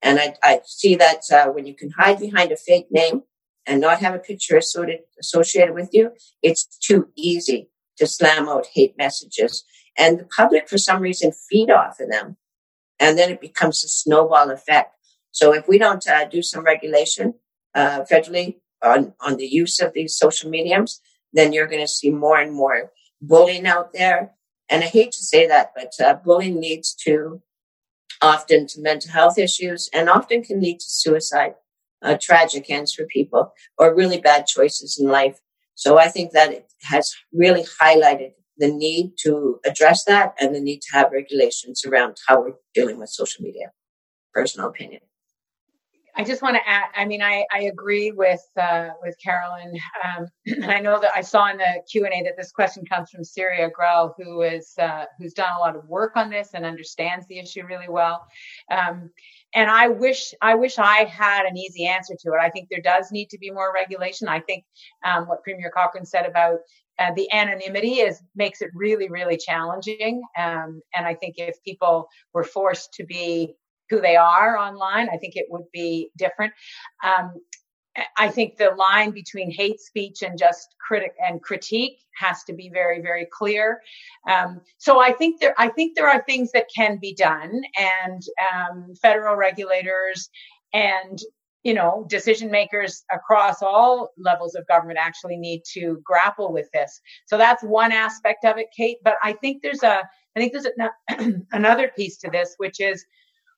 C: And I, I see that uh, when you can hide behind a fake name and not have a picture associated with you, it's too easy to slam out hate messages. And the public, for some reason, feed off of them. And then it becomes a snowball effect. So if we don't uh, do some regulation uh, federally on, on the use of these social mediums, then you're going to see more and more bullying out there. And I hate to say that, but uh, bullying leads to often to mental health issues, and often can lead to suicide, uh, tragic ends for people, or really bad choices in life. So I think that it has really highlighted the need to address that and the need to have regulations around how we're dealing with social media. Personal opinion.
D: I just want to add. I mean, I, I agree with uh, with Caroline. Um, I know that I saw in the Q and A that this question comes from Siri Agrell, who is uh, who's done a lot of work on this and understands the issue really well. Um, and I wish I wish I had an easy answer to it. I think there does need to be more regulation. I think um, what Premier Cochrane said about uh, the anonymity is makes it really really challenging. Um, and I think if people were forced to be who they are online, I think it would be different. Um, I think the line between hate speech and just critic and critique has to be very, very clear. Um, so I think there, I think there are things that can be done, and um, federal regulators and you know decision makers across all levels of government actually need to grapple with this. So that's one aspect of it, Kate. But I think there's a, I think there's a, another piece to this, which is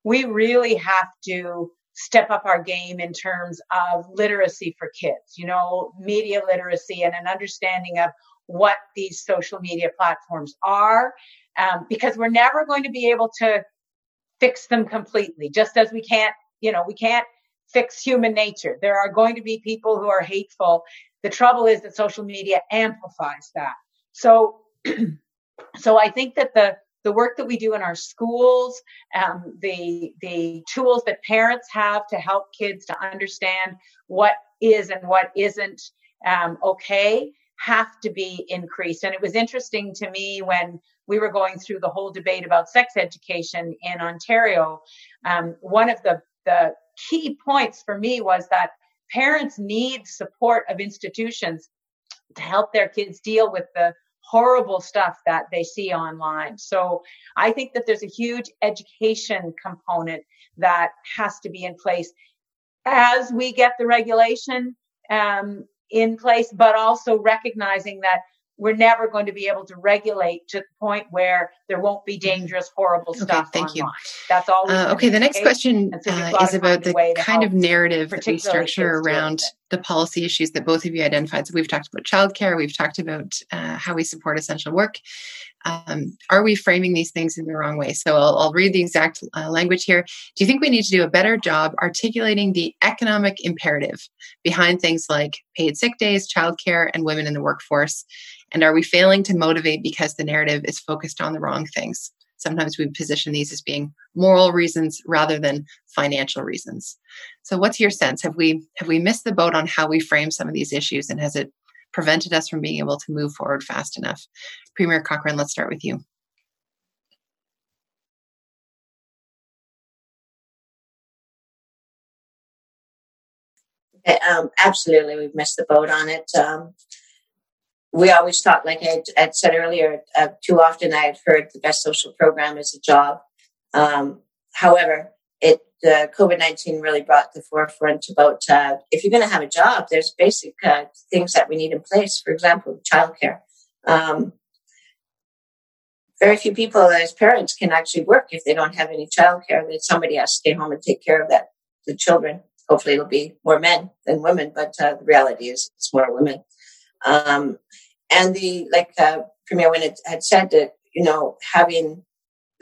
D: we really have to step up our game in terms of literacy for kids, you know, media literacy and an understanding of what these social media platforms are, um, because we're never going to be able to fix them completely, just as we can't, you know, we can't fix human nature. There are going to be people who are hateful. The trouble is that social media amplifies that. So, so I think that the the work that we do in our schools, um, the the tools that parents have to help kids to understand what is and what isn't um, okay have to be increased. And it was interesting to me when we were going through the whole debate about sex education in Ontario. Um, one of the the key points for me was that parents need support of institutions to help their kids deal with the horrible stuff that they see online. So I think that there's a huge education component that has to be in place as we get the regulation um, in place, but also recognizing that we're never going to be able to regulate to the point where there won't be dangerous, horrible stuff.
B: Okay, thank
D: online.
B: you.
D: That's all.
B: Uh, okay, the next question so uh, is about the kind of narrative that we structure around the policy issues that both of you identified. So we've talked about childcare, we've talked about uh, how we support essential work. Um, are we framing these things in the wrong way? So I'll, I'll read the exact uh, language here. Do you think we need to do a better job articulating the economic imperative behind things like paid sick days, childcare, and women in the workforce? And are we failing to motivate because the narrative is focused on the wrong things? Sometimes we position these as being moral reasons rather than financial reasons. So what's your sense? Have we have we missed the boat on how we frame some of these issues and has it prevented us from being able to move forward fast enough? Premier Cochrane, let's start with you.
C: Um, absolutely, we've missed the boat on it. Um, we always thought, like I had said earlier, uh, too often I had heard the best social program is a job. Um, however, it uh, COVID nineteen really brought the forefront about uh, if you're going to have a job, there's basic uh, things that we need in place. For example, childcare. Um, very few people as parents can actually work if they don't have any childcare. That somebody has to stay home and take care of that the children. Hopefully, it'll be more men than women, but uh, the reality is it's more women. Um, and the like uh, Premier Wynne had, said that you know having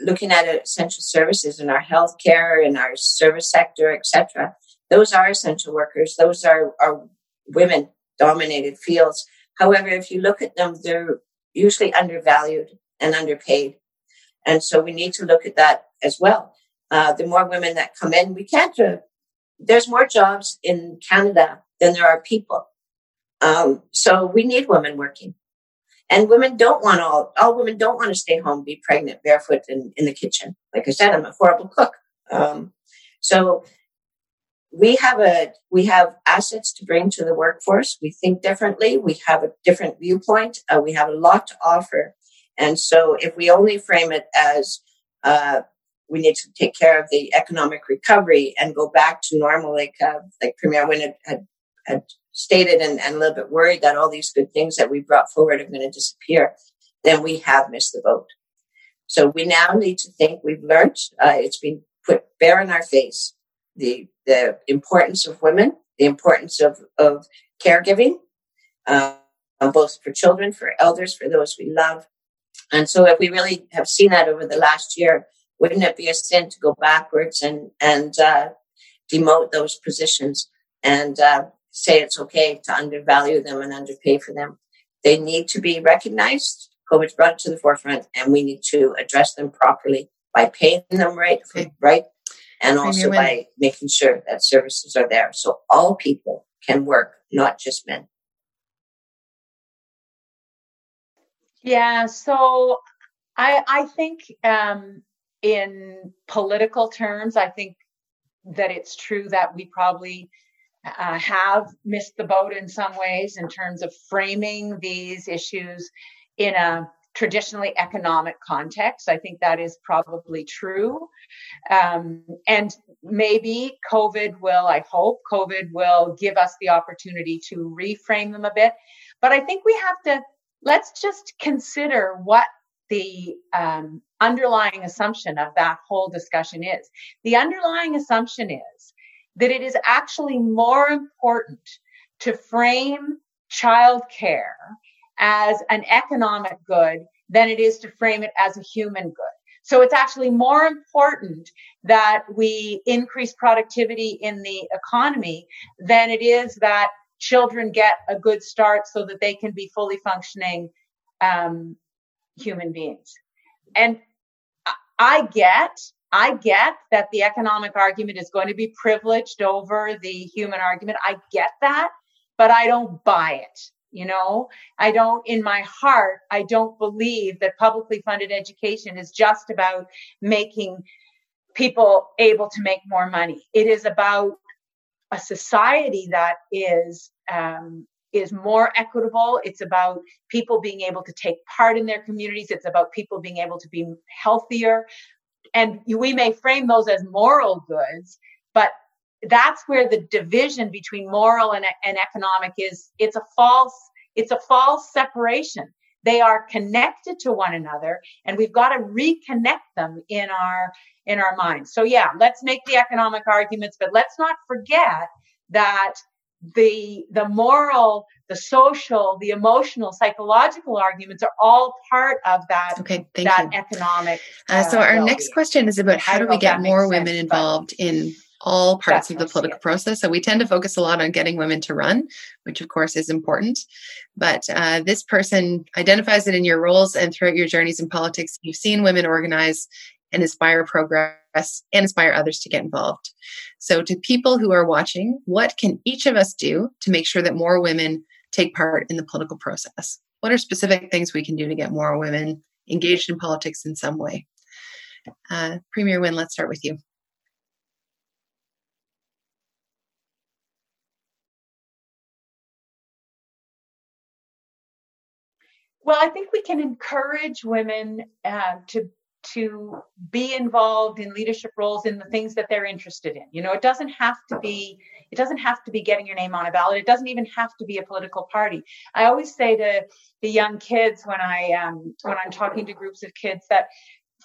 C: looking at essential services in our healthcare, in our service sector, etc. Those are essential workers. Those are, are women dominated fields. However, if you look at them, they're usually undervalued and underpaid. And so we need to look at that as well. Uh, the more women that come in, we can't, uh, there's more jobs in Canada than there are people. Um, so we need women working. And women don't want all, all women don't want to stay home, be pregnant, barefoot in, in the kitchen. Like I said, I'm a horrible cook. Um, so we have a, we have assets to bring to the workforce. We think differently. We have a different viewpoint. Uh, we have a lot to offer. And so if we only frame it as, uh, we need to take care of the economic recovery and go back to normal, like uh, like Premier Wynne had, had, had stated and, and a little bit worried that all these good things that we brought forward are going to disappear, then we have missed the boat. So we now need to think we've learned. Uh, it's been put bare in our face the the importance of women, the importance of of caregiving, uh, both for children, for elders, for those we love. And so, if we really have seen that over the last year, wouldn't it be a sin to go backwards and and uh, demote those positions and uh, say it's okay to undervalue them and underpay for them. They need to be recognized. COVID's brought it to the forefront, and we need to address them properly by paying them right, okay. right, and also by making sure that services are there so all people can work, not just men.
D: Yeah, so I I think um, in political terms, I think that it's true that we probably uh, have missed the boat in some ways in terms of framing these issues in a traditionally economic context. I think that is probably true. Um, and maybe COVID will, I hope COVID will give us the opportunity to reframe them a bit. But I think we have to, let's just consider what the um, underlying assumption of that whole discussion is. The underlying assumption is that it is actually more important to frame childcare as an economic good than it is to frame it as a human good. So it's actually more important that we increase productivity in the economy than it is that children get a good start so that they can be fully functioning um, human beings. And I get I get that the economic argument is going to be privileged over the human argument. I get that, but I don't buy it. You know, I don't, in my heart, I don't believe that publicly funded education is just about making people able to make more money. It is about a society that is um, is more equitable. It's about people being able to take part in their communities. It's about people being able to be healthier. And we may frame those as moral goods, but that's where the division between moral and, and economic is it's a false it's a false separation they are connected to one another and we've got to reconnect them in our in our minds so yeah let's make the economic arguments but let's not forget that the the moral the social the emotional psychological arguments are all part of that
B: okay
D: that
B: you.
D: economic
B: uh, so our next question is about how do we get more women sense, involved in all parts of the political process. So we tend to focus a lot on getting women to run, which of course is important. But uh, this person identifies it in your roles and throughout your journeys in politics. You've seen women organize and inspire progress and inspire others to get involved. So, to people who are watching, what can each of us do to make sure that more women take part in the political process? What are specific things we can do to get more women engaged in politics in some way? Uh, Premier Wynne, let's start with you.
D: Well, I think we can encourage women uh, to to be involved in leadership roles in the things that they're interested in. You know, it doesn't have to be it doesn't have to be getting your name on a ballot. It doesn't even have to be a political party. I always say to the young kids when I um, when I'm talking to groups of kids that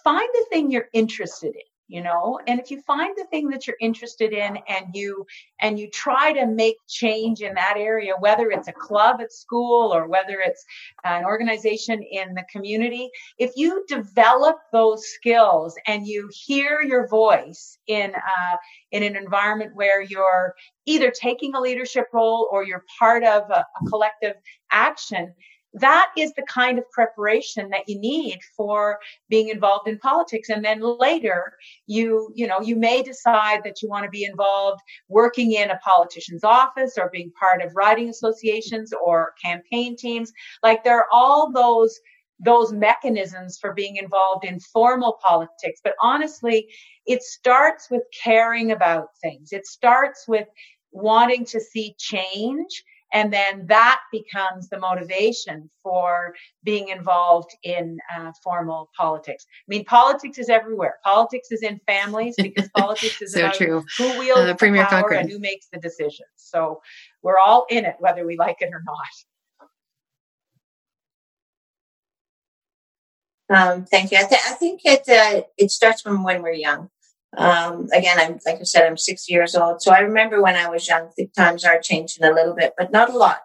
D: find the thing you're interested in you know? And if you find the thing that you're interested in and you and you try to make change in that area whether it's a club at school or whether it's an organization in the community if you develop those skills and you hear your voice in uh, in an environment where you're either taking a leadership role or you're part of a, a collective action that is the kind of preparation that you need for being involved in politics. And then later you you know you may decide that you want to be involved working in a politician's office or being part of riding associations or campaign teams. Like there are all those those mechanisms for being involved in formal politics. But honestly it starts with caring about things. It starts with wanting to see change and then that becomes the motivation for being involved in uh, formal politics. I mean, politics is everywhere. Politics is in families because politics is
B: so
D: about
B: true.
D: who wields uh, the Premier power Cochrane. and who makes the decisions. So we're all in it, whether we like it or not.
C: Um, thank you. I, th- I think it uh, it starts from when we're young. Um, again, I'm like I said, I'm six years old, so I remember when I was young. The times are changing a little bit, but not a lot.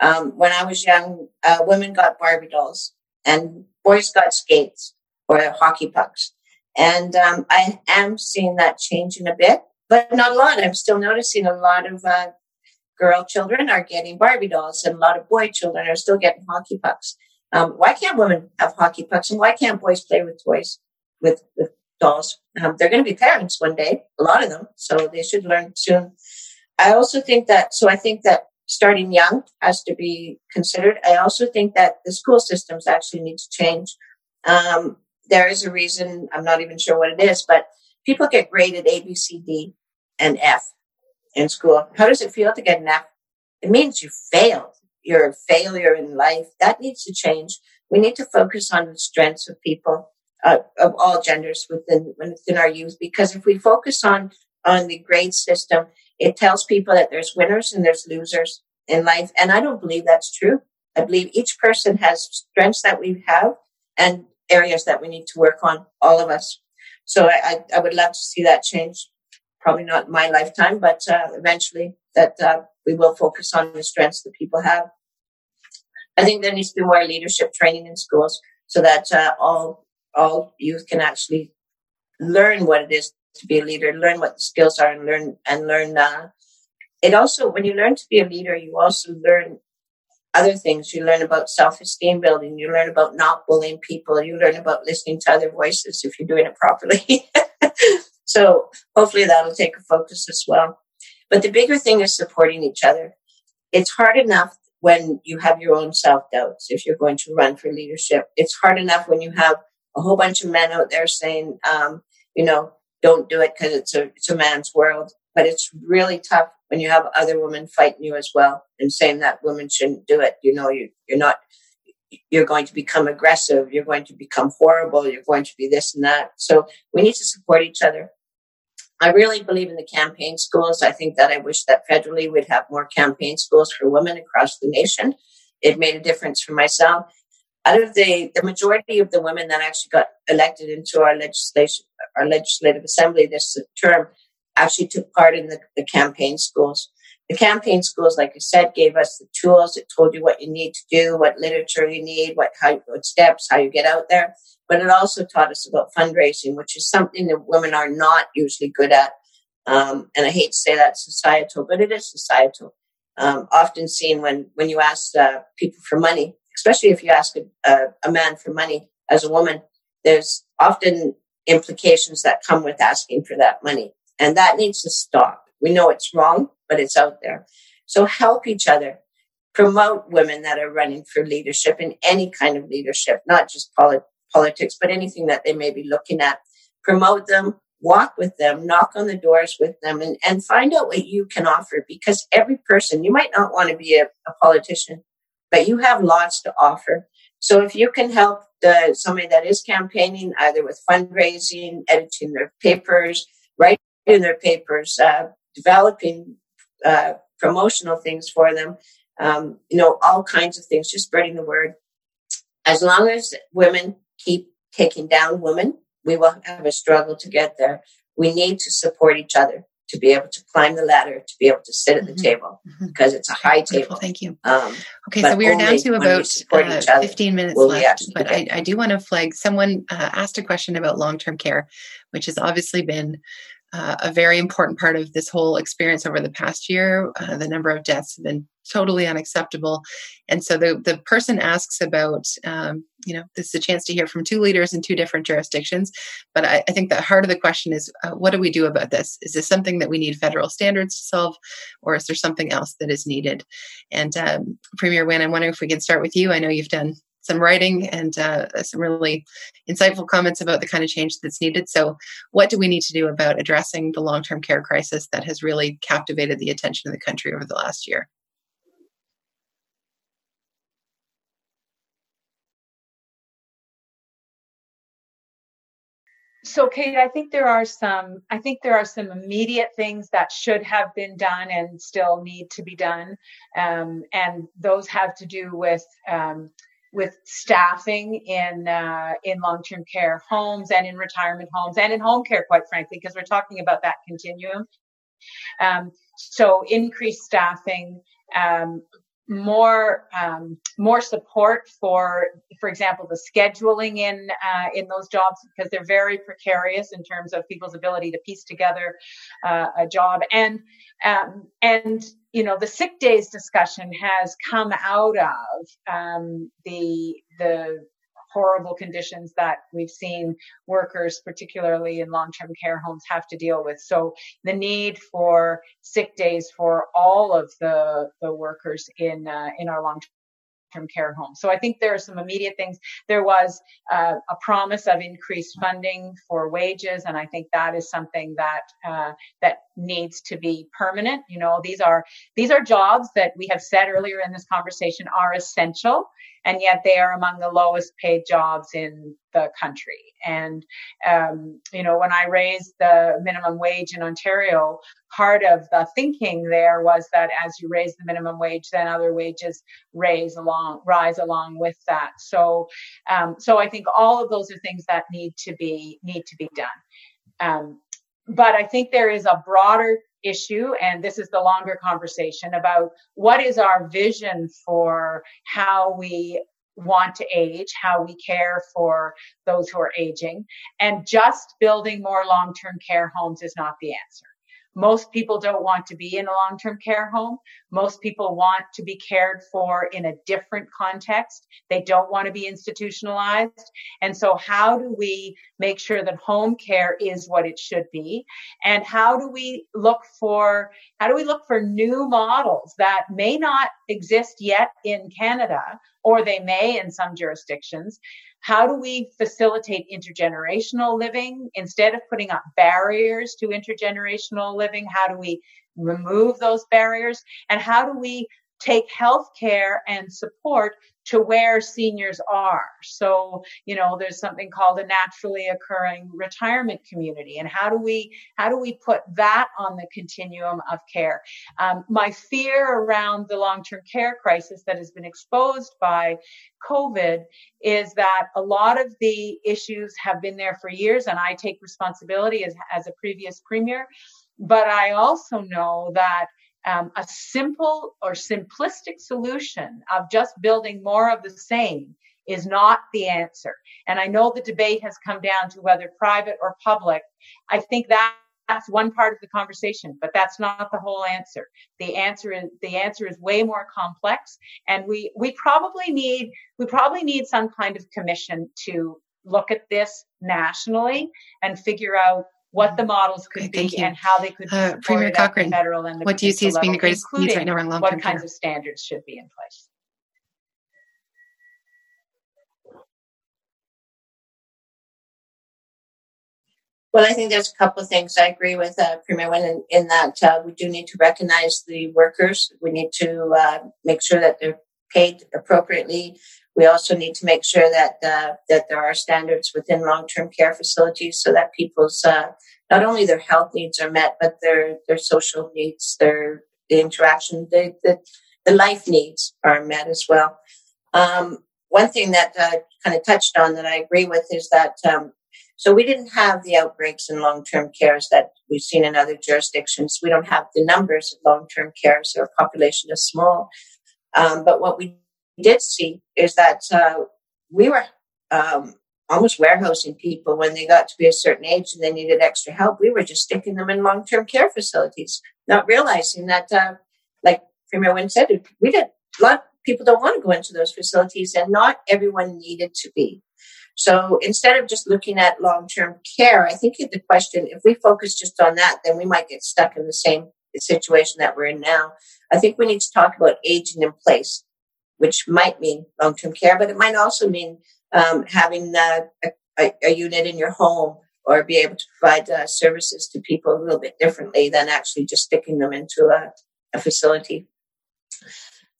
C: Um, when I was young, uh, women got Barbie dolls, and boys got skates or hockey pucks. And um, I am seeing that changing a bit, but not a lot. I'm still noticing a lot of uh, girl children are getting Barbie dolls, and a lot of boy children are still getting hockey pucks. Um, why can't women have hockey pucks, and why can't boys play with toys with, with dolls. Um, they're going to be parents one day, a lot of them, so they should learn soon. I also think that, so I think that starting young has to be considered. I also think that the school systems actually need to change. Um, there is a reason, I'm not even sure what it is, but people get graded A, B, C, D, and F in school. How does it feel to get an F? It means you failed. You're a failure in life. That needs to change. We need to focus on the strengths of people uh, of all genders within within our youth. Because if we focus on on the grade system, it tells people that there's winners and there's losers in life, and I don't believe that's true. I believe each person has strengths that we have and areas that we need to work on, all of us. So I, I, I would love to see that change. Probably not my lifetime, but uh, eventually that uh, we will focus on the strengths that people have. I think there needs to be more leadership training in schools so that uh, all all youth can actually learn what it is to be a leader, learn what the skills are, and learn and learn. Uh, it also, when you learn to be a leader, you also learn. other things. You learn about self esteem building. You learn about not bullying people. You learn about listening to other voices if you're doing it properly. so hopefully that'll take a focus as well. But the bigger thing is supporting each other. It's hard enough when you have your own self doubts if you're going to run for leadership. It's hard enough when you have a whole bunch of men out there saying, um, you know, don't do it because it's a it's a man's world. But it's really tough when you have other women fighting you as well and saying that women shouldn't do it. You know, you you're not you're going to become aggressive, you're going to become horrible, you're going to be this and that. So we need to support each other. I really believe in the campaign schools. I think that I wish that federally we'd have more campaign schools for women across the nation. It made a difference for myself. Out of the, the majority of the women that actually got elected into our legislation, our legislative assembly this term actually took part in the, the campaign schools. The campaign schools, like I said, gave us the tools. It told you what you need to do, what literature you need, what how what steps, how you get out there. But it also taught us about fundraising, which is something that women are not usually good at. Um, and I hate to say that societal, but it is societal. Um, often seen when when you ask uh, people for money, especially if you ask a, a, man for money as a woman, there's often implications that come with asking for that money, and that needs to stop. We know it's wrong, but it's out there. So help each other. Promote women that are running for leadership in any kind of leadership, not just polit- politics, but anything that they may be looking at. Promote them, walk with them, knock on the doors with them, and, and find out what you can offer because every person, you might not want to be a, a politician, but you have lots to offer. So if you can help the, somebody that is campaigning, either with fundraising, editing their papers, writing their papers, uh, developing uh, promotional things for them, um, you know, all kinds of things, just spreading the word. As long as women keep taking down women, we will have a struggle to get there. We need to support each other to be able to climb the ladder, to be able to sit at the mm-hmm. table mm-hmm. because it's a high table.
B: Thank you. Um, okay, so we are down to about uh, 15 minutes left, but I, I, do want to flag someone uh, asked a question about long term care, which has obviously been uh, a very important part of this whole experience over the past year. Uh, the number of deaths have been totally unacceptable, and so the the person asks about, um, you know, this is a chance to hear from two leaders in two different jurisdictions. But I, I think the heart of the question is, uh, what do we do about this? Is this something that we need federal standards to solve, or is there something else that is needed? And um, Premier Wynne, I'm wondering if we can start with you. I know you've done some writing and uh, some really insightful comments about the kind of change that's needed. So, what do we need to do about addressing the long term care crisis that has really captivated the attention of the country over the last year?
D: So kate i think there are some i think there are some immediate things that should have been done and still need to be done um, and those have to do with um, with staffing in uh, in long term care homes and in retirement homes and in home care, quite frankly, because we're talking about that continuum. Um, so increased staffing, um, more um, more support for for example the scheduling in uh, in those jobs because they're very precarious in terms of people's ability to piece together uh, a job. And um, and you know the sick days discussion has come out of um, the the horrible conditions that we've seen workers, particularly in long-term care homes, have to deal with. So the need for sick days for all of the the workers in uh, in our long term care homes. So I think there are some immediate things. There was uh, a promise of increased funding for wages, and I think that is something that uh, that needs to be permanent. You know, these are these are jobs that we have said earlier in this conversation are essential and yet they are among the lowest paid jobs in the country. And, um, you know, when I raised the minimum wage in Ontario, part of the thinking there was that as you raise the minimum wage, then other wages raise along, rise along with that. So, um, so I think all of those are things that need to be, need to be done. Um, but I think there is a broader issue and this is the longer conversation about what is our vision for how we want to age, how we care for those who are aging, and just building more long-term care homes is not the answer. most people don't want to be in a long term care home. Most people want to be cared for in a different context. They don't want to be institutionalized. And so, how do we make sure that home care is what it should be? And how do we look for how do we look for new models that may not exist yet in Canada, or they may in some jurisdictions? How do we facilitate intergenerational living instead of putting up barriers to intergenerational living? How do we remove those barriers? And how do we take health care and support to where seniors are. So, you know, there's something called a naturally occurring retirement community. And how do we, how do we put that on the continuum of care? Um, my fear around the long-term care crisis that has been exposed by COVID is that a lot of the issues have been there for years and I take responsibility as, as a previous premier. But I also know that um, a simple or simplistic solution of just building more of the same is not the answer. And I know the debate has come down to whether private or public. I think that that's one part of the conversation, but that's not the whole answer. The answer is the answer is way more complex, and we we probably need we probably need some kind of commission to look at this nationally and figure out what the models could okay, be and how they could be uh, Premier Cochrane, federal and the
B: what do you see as being the greatest needs right now in long-term
D: What kinds of standards should be in place?
C: Well, I think there's a couple of things I agree with uh, Premier Wynne in, in that uh, we do need to recognize the workers. We need to uh, make sure that they're paid appropriately. We also need to make sure that uh, that there are standards within long-term care facilities so that people's uh, not only their health needs are met, but their their social needs, their the interaction, the the, the life needs are met as well. Um, one thing that uh, kind of touched on that I agree with is that um, so we didn't have the outbreaks in long-term cares that we've seen in other jurisdictions. We don't have the numbers of long-term cares. Our population is small. Um, but what we did see is that uh, we were um, almost warehousing people when they got to be a certain age and they needed extra help. We were just sticking them in long term care facilities, not realizing that, uh, like Premier Wynne said, we did a lot of people don't want to go into those facilities, and not everyone needed to be. So instead of just looking at long term care, I think the question, if we focus just on that, then we might get stuck in the same situation that we're in now. I think we need to talk about aging in place which might mean long term care, but it might also mean um, having a, a, unit in your home or be able to provide uh, services to people a little bit differently than actually just sticking them into a, a facility.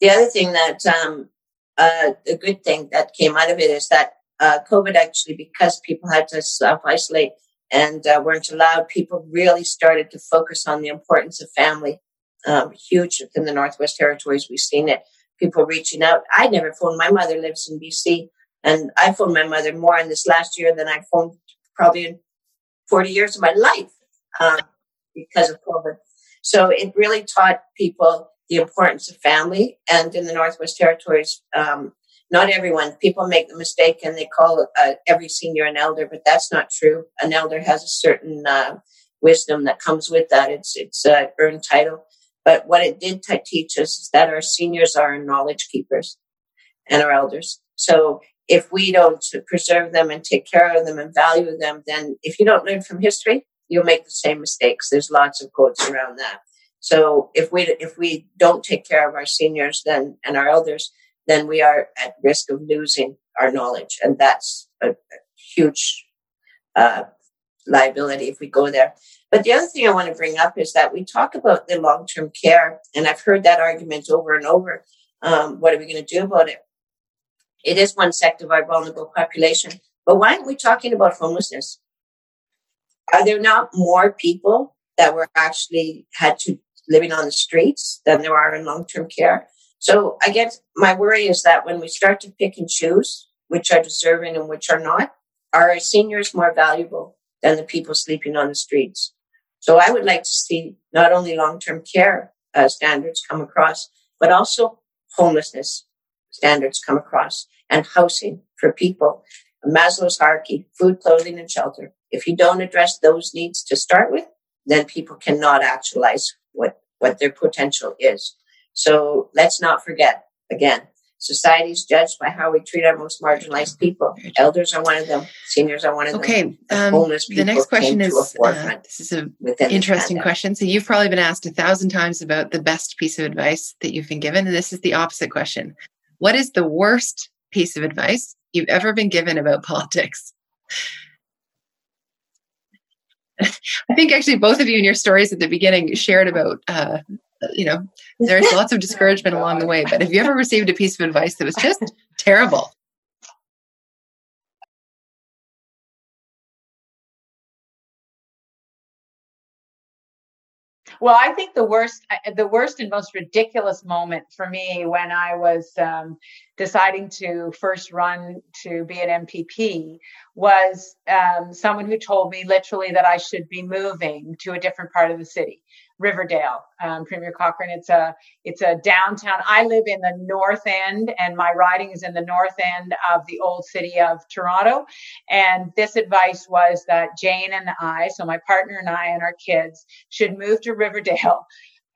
C: The other thing that um, uh, the good thing that came out of it is that uh, COVID actually, because people had to self isolate and uh, weren't allowed, people really started to focus on the importance of family. Um, huge within the Northwest Territories, we've seen it people reaching out. I never phoned. My mother lives in BC, and I phoned my mother more in this last year than I phoned probably in 40 years of my life um, because of COVID. So it really taught people the importance of family. And in the Northwest Territories, um, not everyone, people make the mistake and they call uh, every senior an elder, but that's not true. An elder has a certain uh, wisdom that comes with that. It's it's an earned title. But what it did t- teach us is that our seniors are our knowledge keepers and our elders. So if we don't preserve them and take care of them and value them, then if you don't learn from history, you'll make the same mistakes. There's lots of quotes around that. So if we if we don't take care of our seniors then and our elders, then we are at risk of losing our knowledge, and that's a, a huge uh, liability if we go there. But the other thing I want to bring up is that we talk about the long term care, and I've heard that argument over and over. Um, what are we going to do about it? It is one sector of our vulnerable population. But why aren't we talking about homelessness? Are there not more people that were actually had to living on the streets than there are in long term care? So I guess my worry is that when we start to pick and choose which are deserving and which are not, are our seniors more valuable than the people sleeping on the streets? So I would like to see not only long-term care uh, standards come across, but also homelessness standards come across and housing for people. Maslow's hierarchy, food, clothing, and shelter. If you don't address those needs to start with, then people cannot actualize what, what their potential is. So let's not forget, again, society is judged by how we treat our most marginalized people. Elders are one of them. Seniors are one of
B: okay.
C: them.
B: Okay. Um, the next question is uh, this is an interesting question. So you've probably been asked a thousand times about the best piece of advice that you've been given, and this is the opposite question. What is the worst piece of advice you've ever been given about politics? I think actually both of you in your stories at the beginning shared about uh, you know, there's lots of discouragement along the way. But have you ever received a piece of advice that was just terrible?
D: Well, I think the worst, the worst and most ridiculous moment for me when I was um, deciding to first run to be an MPP was um, someone who told me literally that I should be moving to a different part of the city. Riverdale, um, Premier Cochrane. It's a it's a downtown. I live in the north end, and my riding is in the north end of the old city of Toronto. And this advice was that Jane and I, so my partner and I and our kids, should move to Riverdale.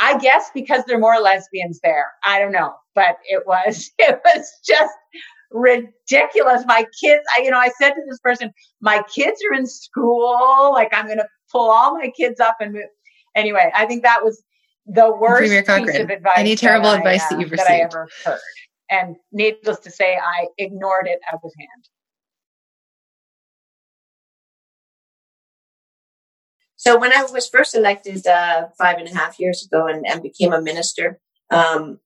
D: I guess because there are more lesbians there. I don't know, but it was it was just ridiculous. My kids, I, you know, I said to this person, my kids are in school. Like I'm going to pull all my kids up and move anyway, I think that was the worst piece of advice.
B: Any terrible that advice I, that you've received?
D: That I ever heard. And needless to say, I ignored it out of hand.
C: So when I was first elected uh, five and a half years ago and, and became a minister, um,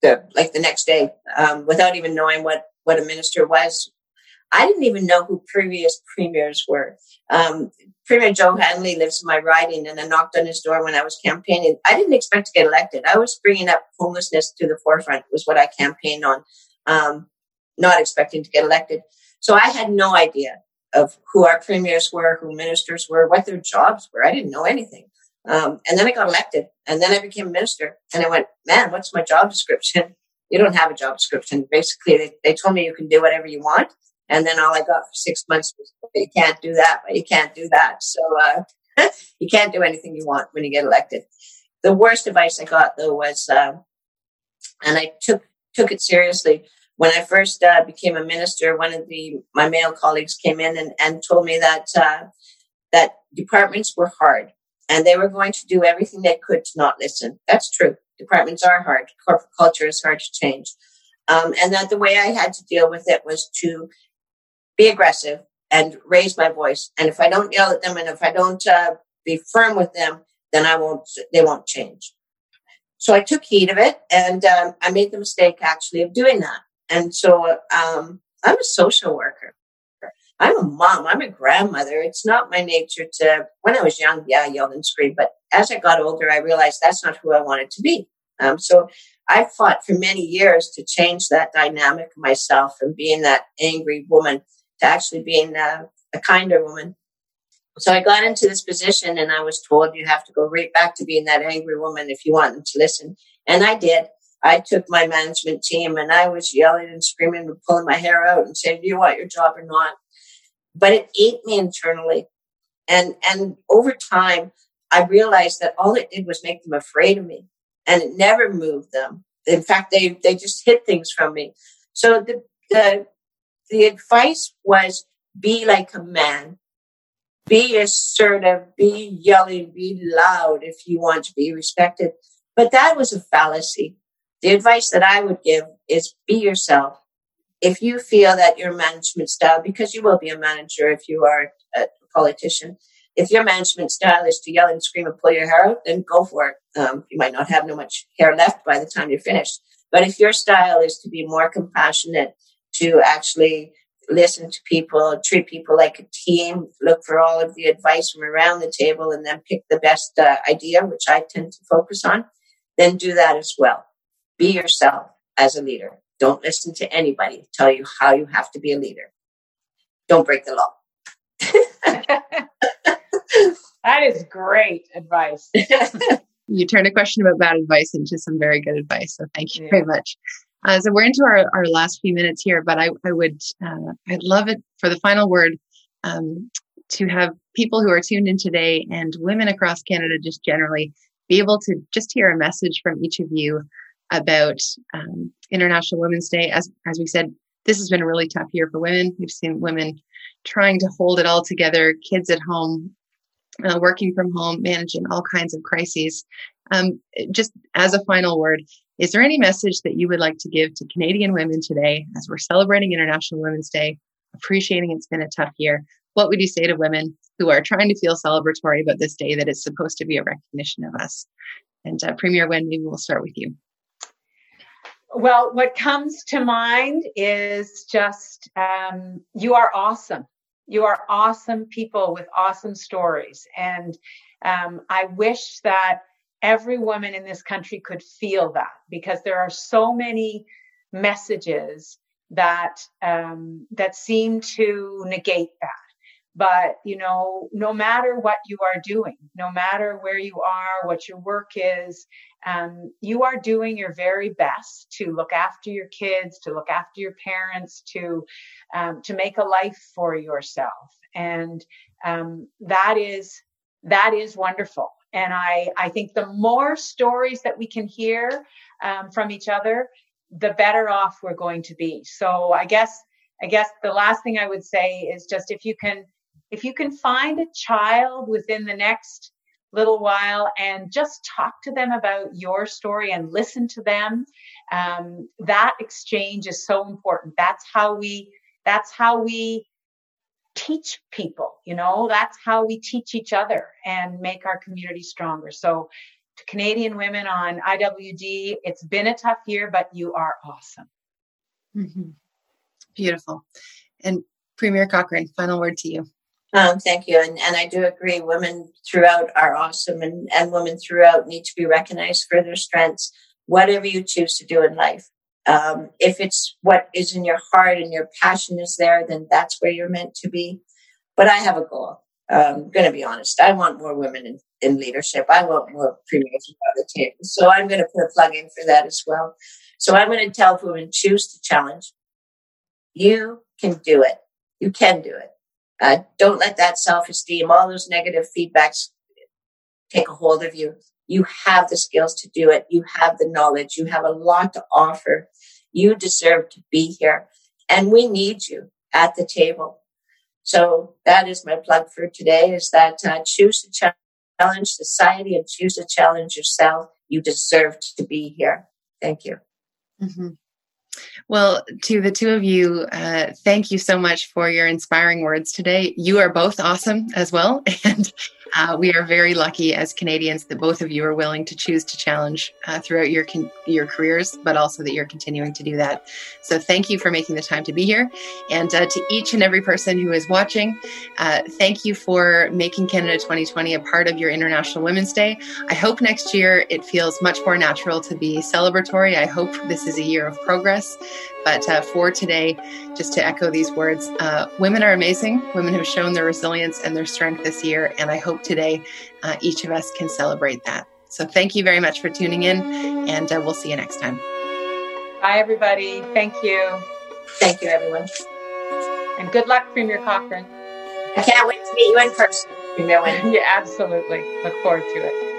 C: the, like the next day, um, without even knowing what what a minister was, I didn't even know who previous premiers were. Um, Premier Joe Handley lives in my riding, and I knocked on his door when I was campaigning. I didn't expect to get elected. I was bringing up homelessness to the forefront, was what I campaigned on, um, not expecting to get elected. So I had no idea of who our premiers were, who ministers were, what their jobs were. I didn't know anything. Um, and then I got elected, and then I became minister, and I went, man, what's my job description? You don't have a job description. Basically, they, they told me you can do whatever you want and then all I got for six months was, you can't do that, but you can't do that. So, uh, you can't do anything you want when you get elected. The worst advice I got though was, uh, and I took, took it seriously. When I first uh, became a minister, one of the, my male colleagues came in and, and told me that, uh, that departments were hard and they were going to do everything they could to not listen. That's true. Departments are hard. Corporate culture is hard to change. Um, and that the way I had to deal with it was to be aggressive and raise my voice. And if I don't yell at them and if I don't uh, be firm with them, then I won't, they won't change. So I took heed of it and um, I made the mistake actually of doing that. And so um, I'm a social worker. I'm a mom. I'm a grandmother. It's not my nature to, when I was young, yeah, I yelled and screamed. But as I got older, I realized that's not who I wanted to be. Um, so I fought for many years to change that dynamic myself and being that angry woman to actually being a, a kinder woman. So I got into this position and I was told you have to go right back to being that angry woman if you want them to listen. And I did. I took my management team and I was yelling and screaming and pulling my hair out and saying, Do you want your job or not? But it ate me internally. And and over time I realized that all it did was make them afraid of me. And it never moved them. In fact, they they just hid things from me. So the the the advice was be like a man. Be assertive, be yelling, be loud if you want to be respected. But that was a fallacy. The advice that I would give is be yourself. If you feel that your management style, because you will be a manager if you are a politician, if your management style is to yell and scream and pull your hair out, then go for it. Um, you might not have no much hair left by the time you're finished. But if your style is to be more compassionate to actually listen to people, treat people like a team, look for all of the advice from around the table, and then pick the best uh, idea, which I tend to focus on, then do that as well. Be yourself as a leader. Don't listen to anybody tell you how you have to be a leader. Don't break the law.
D: that is great advice.
B: you turned a question about bad advice into some very good advice. So thank you yeah. very much. Uh, so we're into our, our last few minutes here, but I, I would, uh, I'd love it for the final word um, to have people who are tuned in today and women across Canada just generally be able to just hear a message from each of you about um, International Women's Day. As, as we said, this has been a really tough year for women. We've seen women trying to hold it all together, kids at home, uh, working from home, managing all kinds of crises. Um, just as a final word, is there any message that you would like to give to Canadian women today as we're celebrating International Women's Day, appreciating it's been a tough year? What would you say to women who are trying to feel celebratory about this day that is supposed to be a recognition of us? And uh, Premier Wynne, maybe we'll start with you.
D: Well, what comes to mind is just um, you are awesome. You are awesome people with awesome stories. And um, I wish that every woman in this country could feel that because there are so many messages that um, that seem to negate that but you know no matter what you are doing no matter where you are what your work is um, you are doing your very best to look after your kids to look after your parents to um, to make a life for yourself. And um, that is that is wonderful. And i i think the more stories that we can hear um, from each other the better off we're going to be. So i guess I guess the last thing I would say is just if you can if you can find a child within the next little while and just talk to them about your story and listen to them um, that exchange is so important. That's how we that's how we teach people you know? That's how we teach each other and make our community stronger. So to canadian women on iwd it's been a tough year but you are awesome.
B: Mm-hmm. beautiful. And premier cochrane final word to you
C: um, thank you. And, and I do agree, women throughout are awesome and, and women throughout need to be recognized for their strengths, whatever you choose to do in life. Um, if it's what is in your heart and your passion is there, then that's where you're meant to be. But I have a goal. I'm um, going to be honest. I want more women in, in leadership. I want more premiers on the table. So I'm going to put a plug in for that as well. So I'm going to tell women choose to challenge. You can do it. You can do it. Uh, don't let that self esteem, all those negative feedbacks take a hold of you. You have the skills to do it. You have the knowledge. You have a lot to offer. You deserve to be here. And we need you at the table. So that is my plug for today is that uh, choose to challenge society and choose to challenge yourself. You deserve to be here. Thank you.
B: Mm-hmm. Well, to the two of you, uh, thank you so much for your inspiring words today. You are both awesome as well. And uh, we are very lucky as Canadians that both of you are willing to choose to challenge uh, throughout your con- your careers, but also that you're continuing to do that. So thank you for making the time to be here, and uh, to each and every person who is watching, uh, thank you for making Canada 2020 a part of your International Women's Day. I hope next year it feels much more natural to be celebratory. I hope this is a year of progress. But uh, for today, just to echo these words, uh, women are amazing. Women have shown their resilience and their strength this year. And I hope today uh, each of us can celebrate that. So thank you very much for tuning in, and uh, we'll see you next time.
D: Bye, everybody. Thank you.
C: Thank you, everyone.
D: And good luck, Premier Cochrane.
C: I can't wait to meet you in person, Premier Wynne.
D: yeah, absolutely. Look forward to it.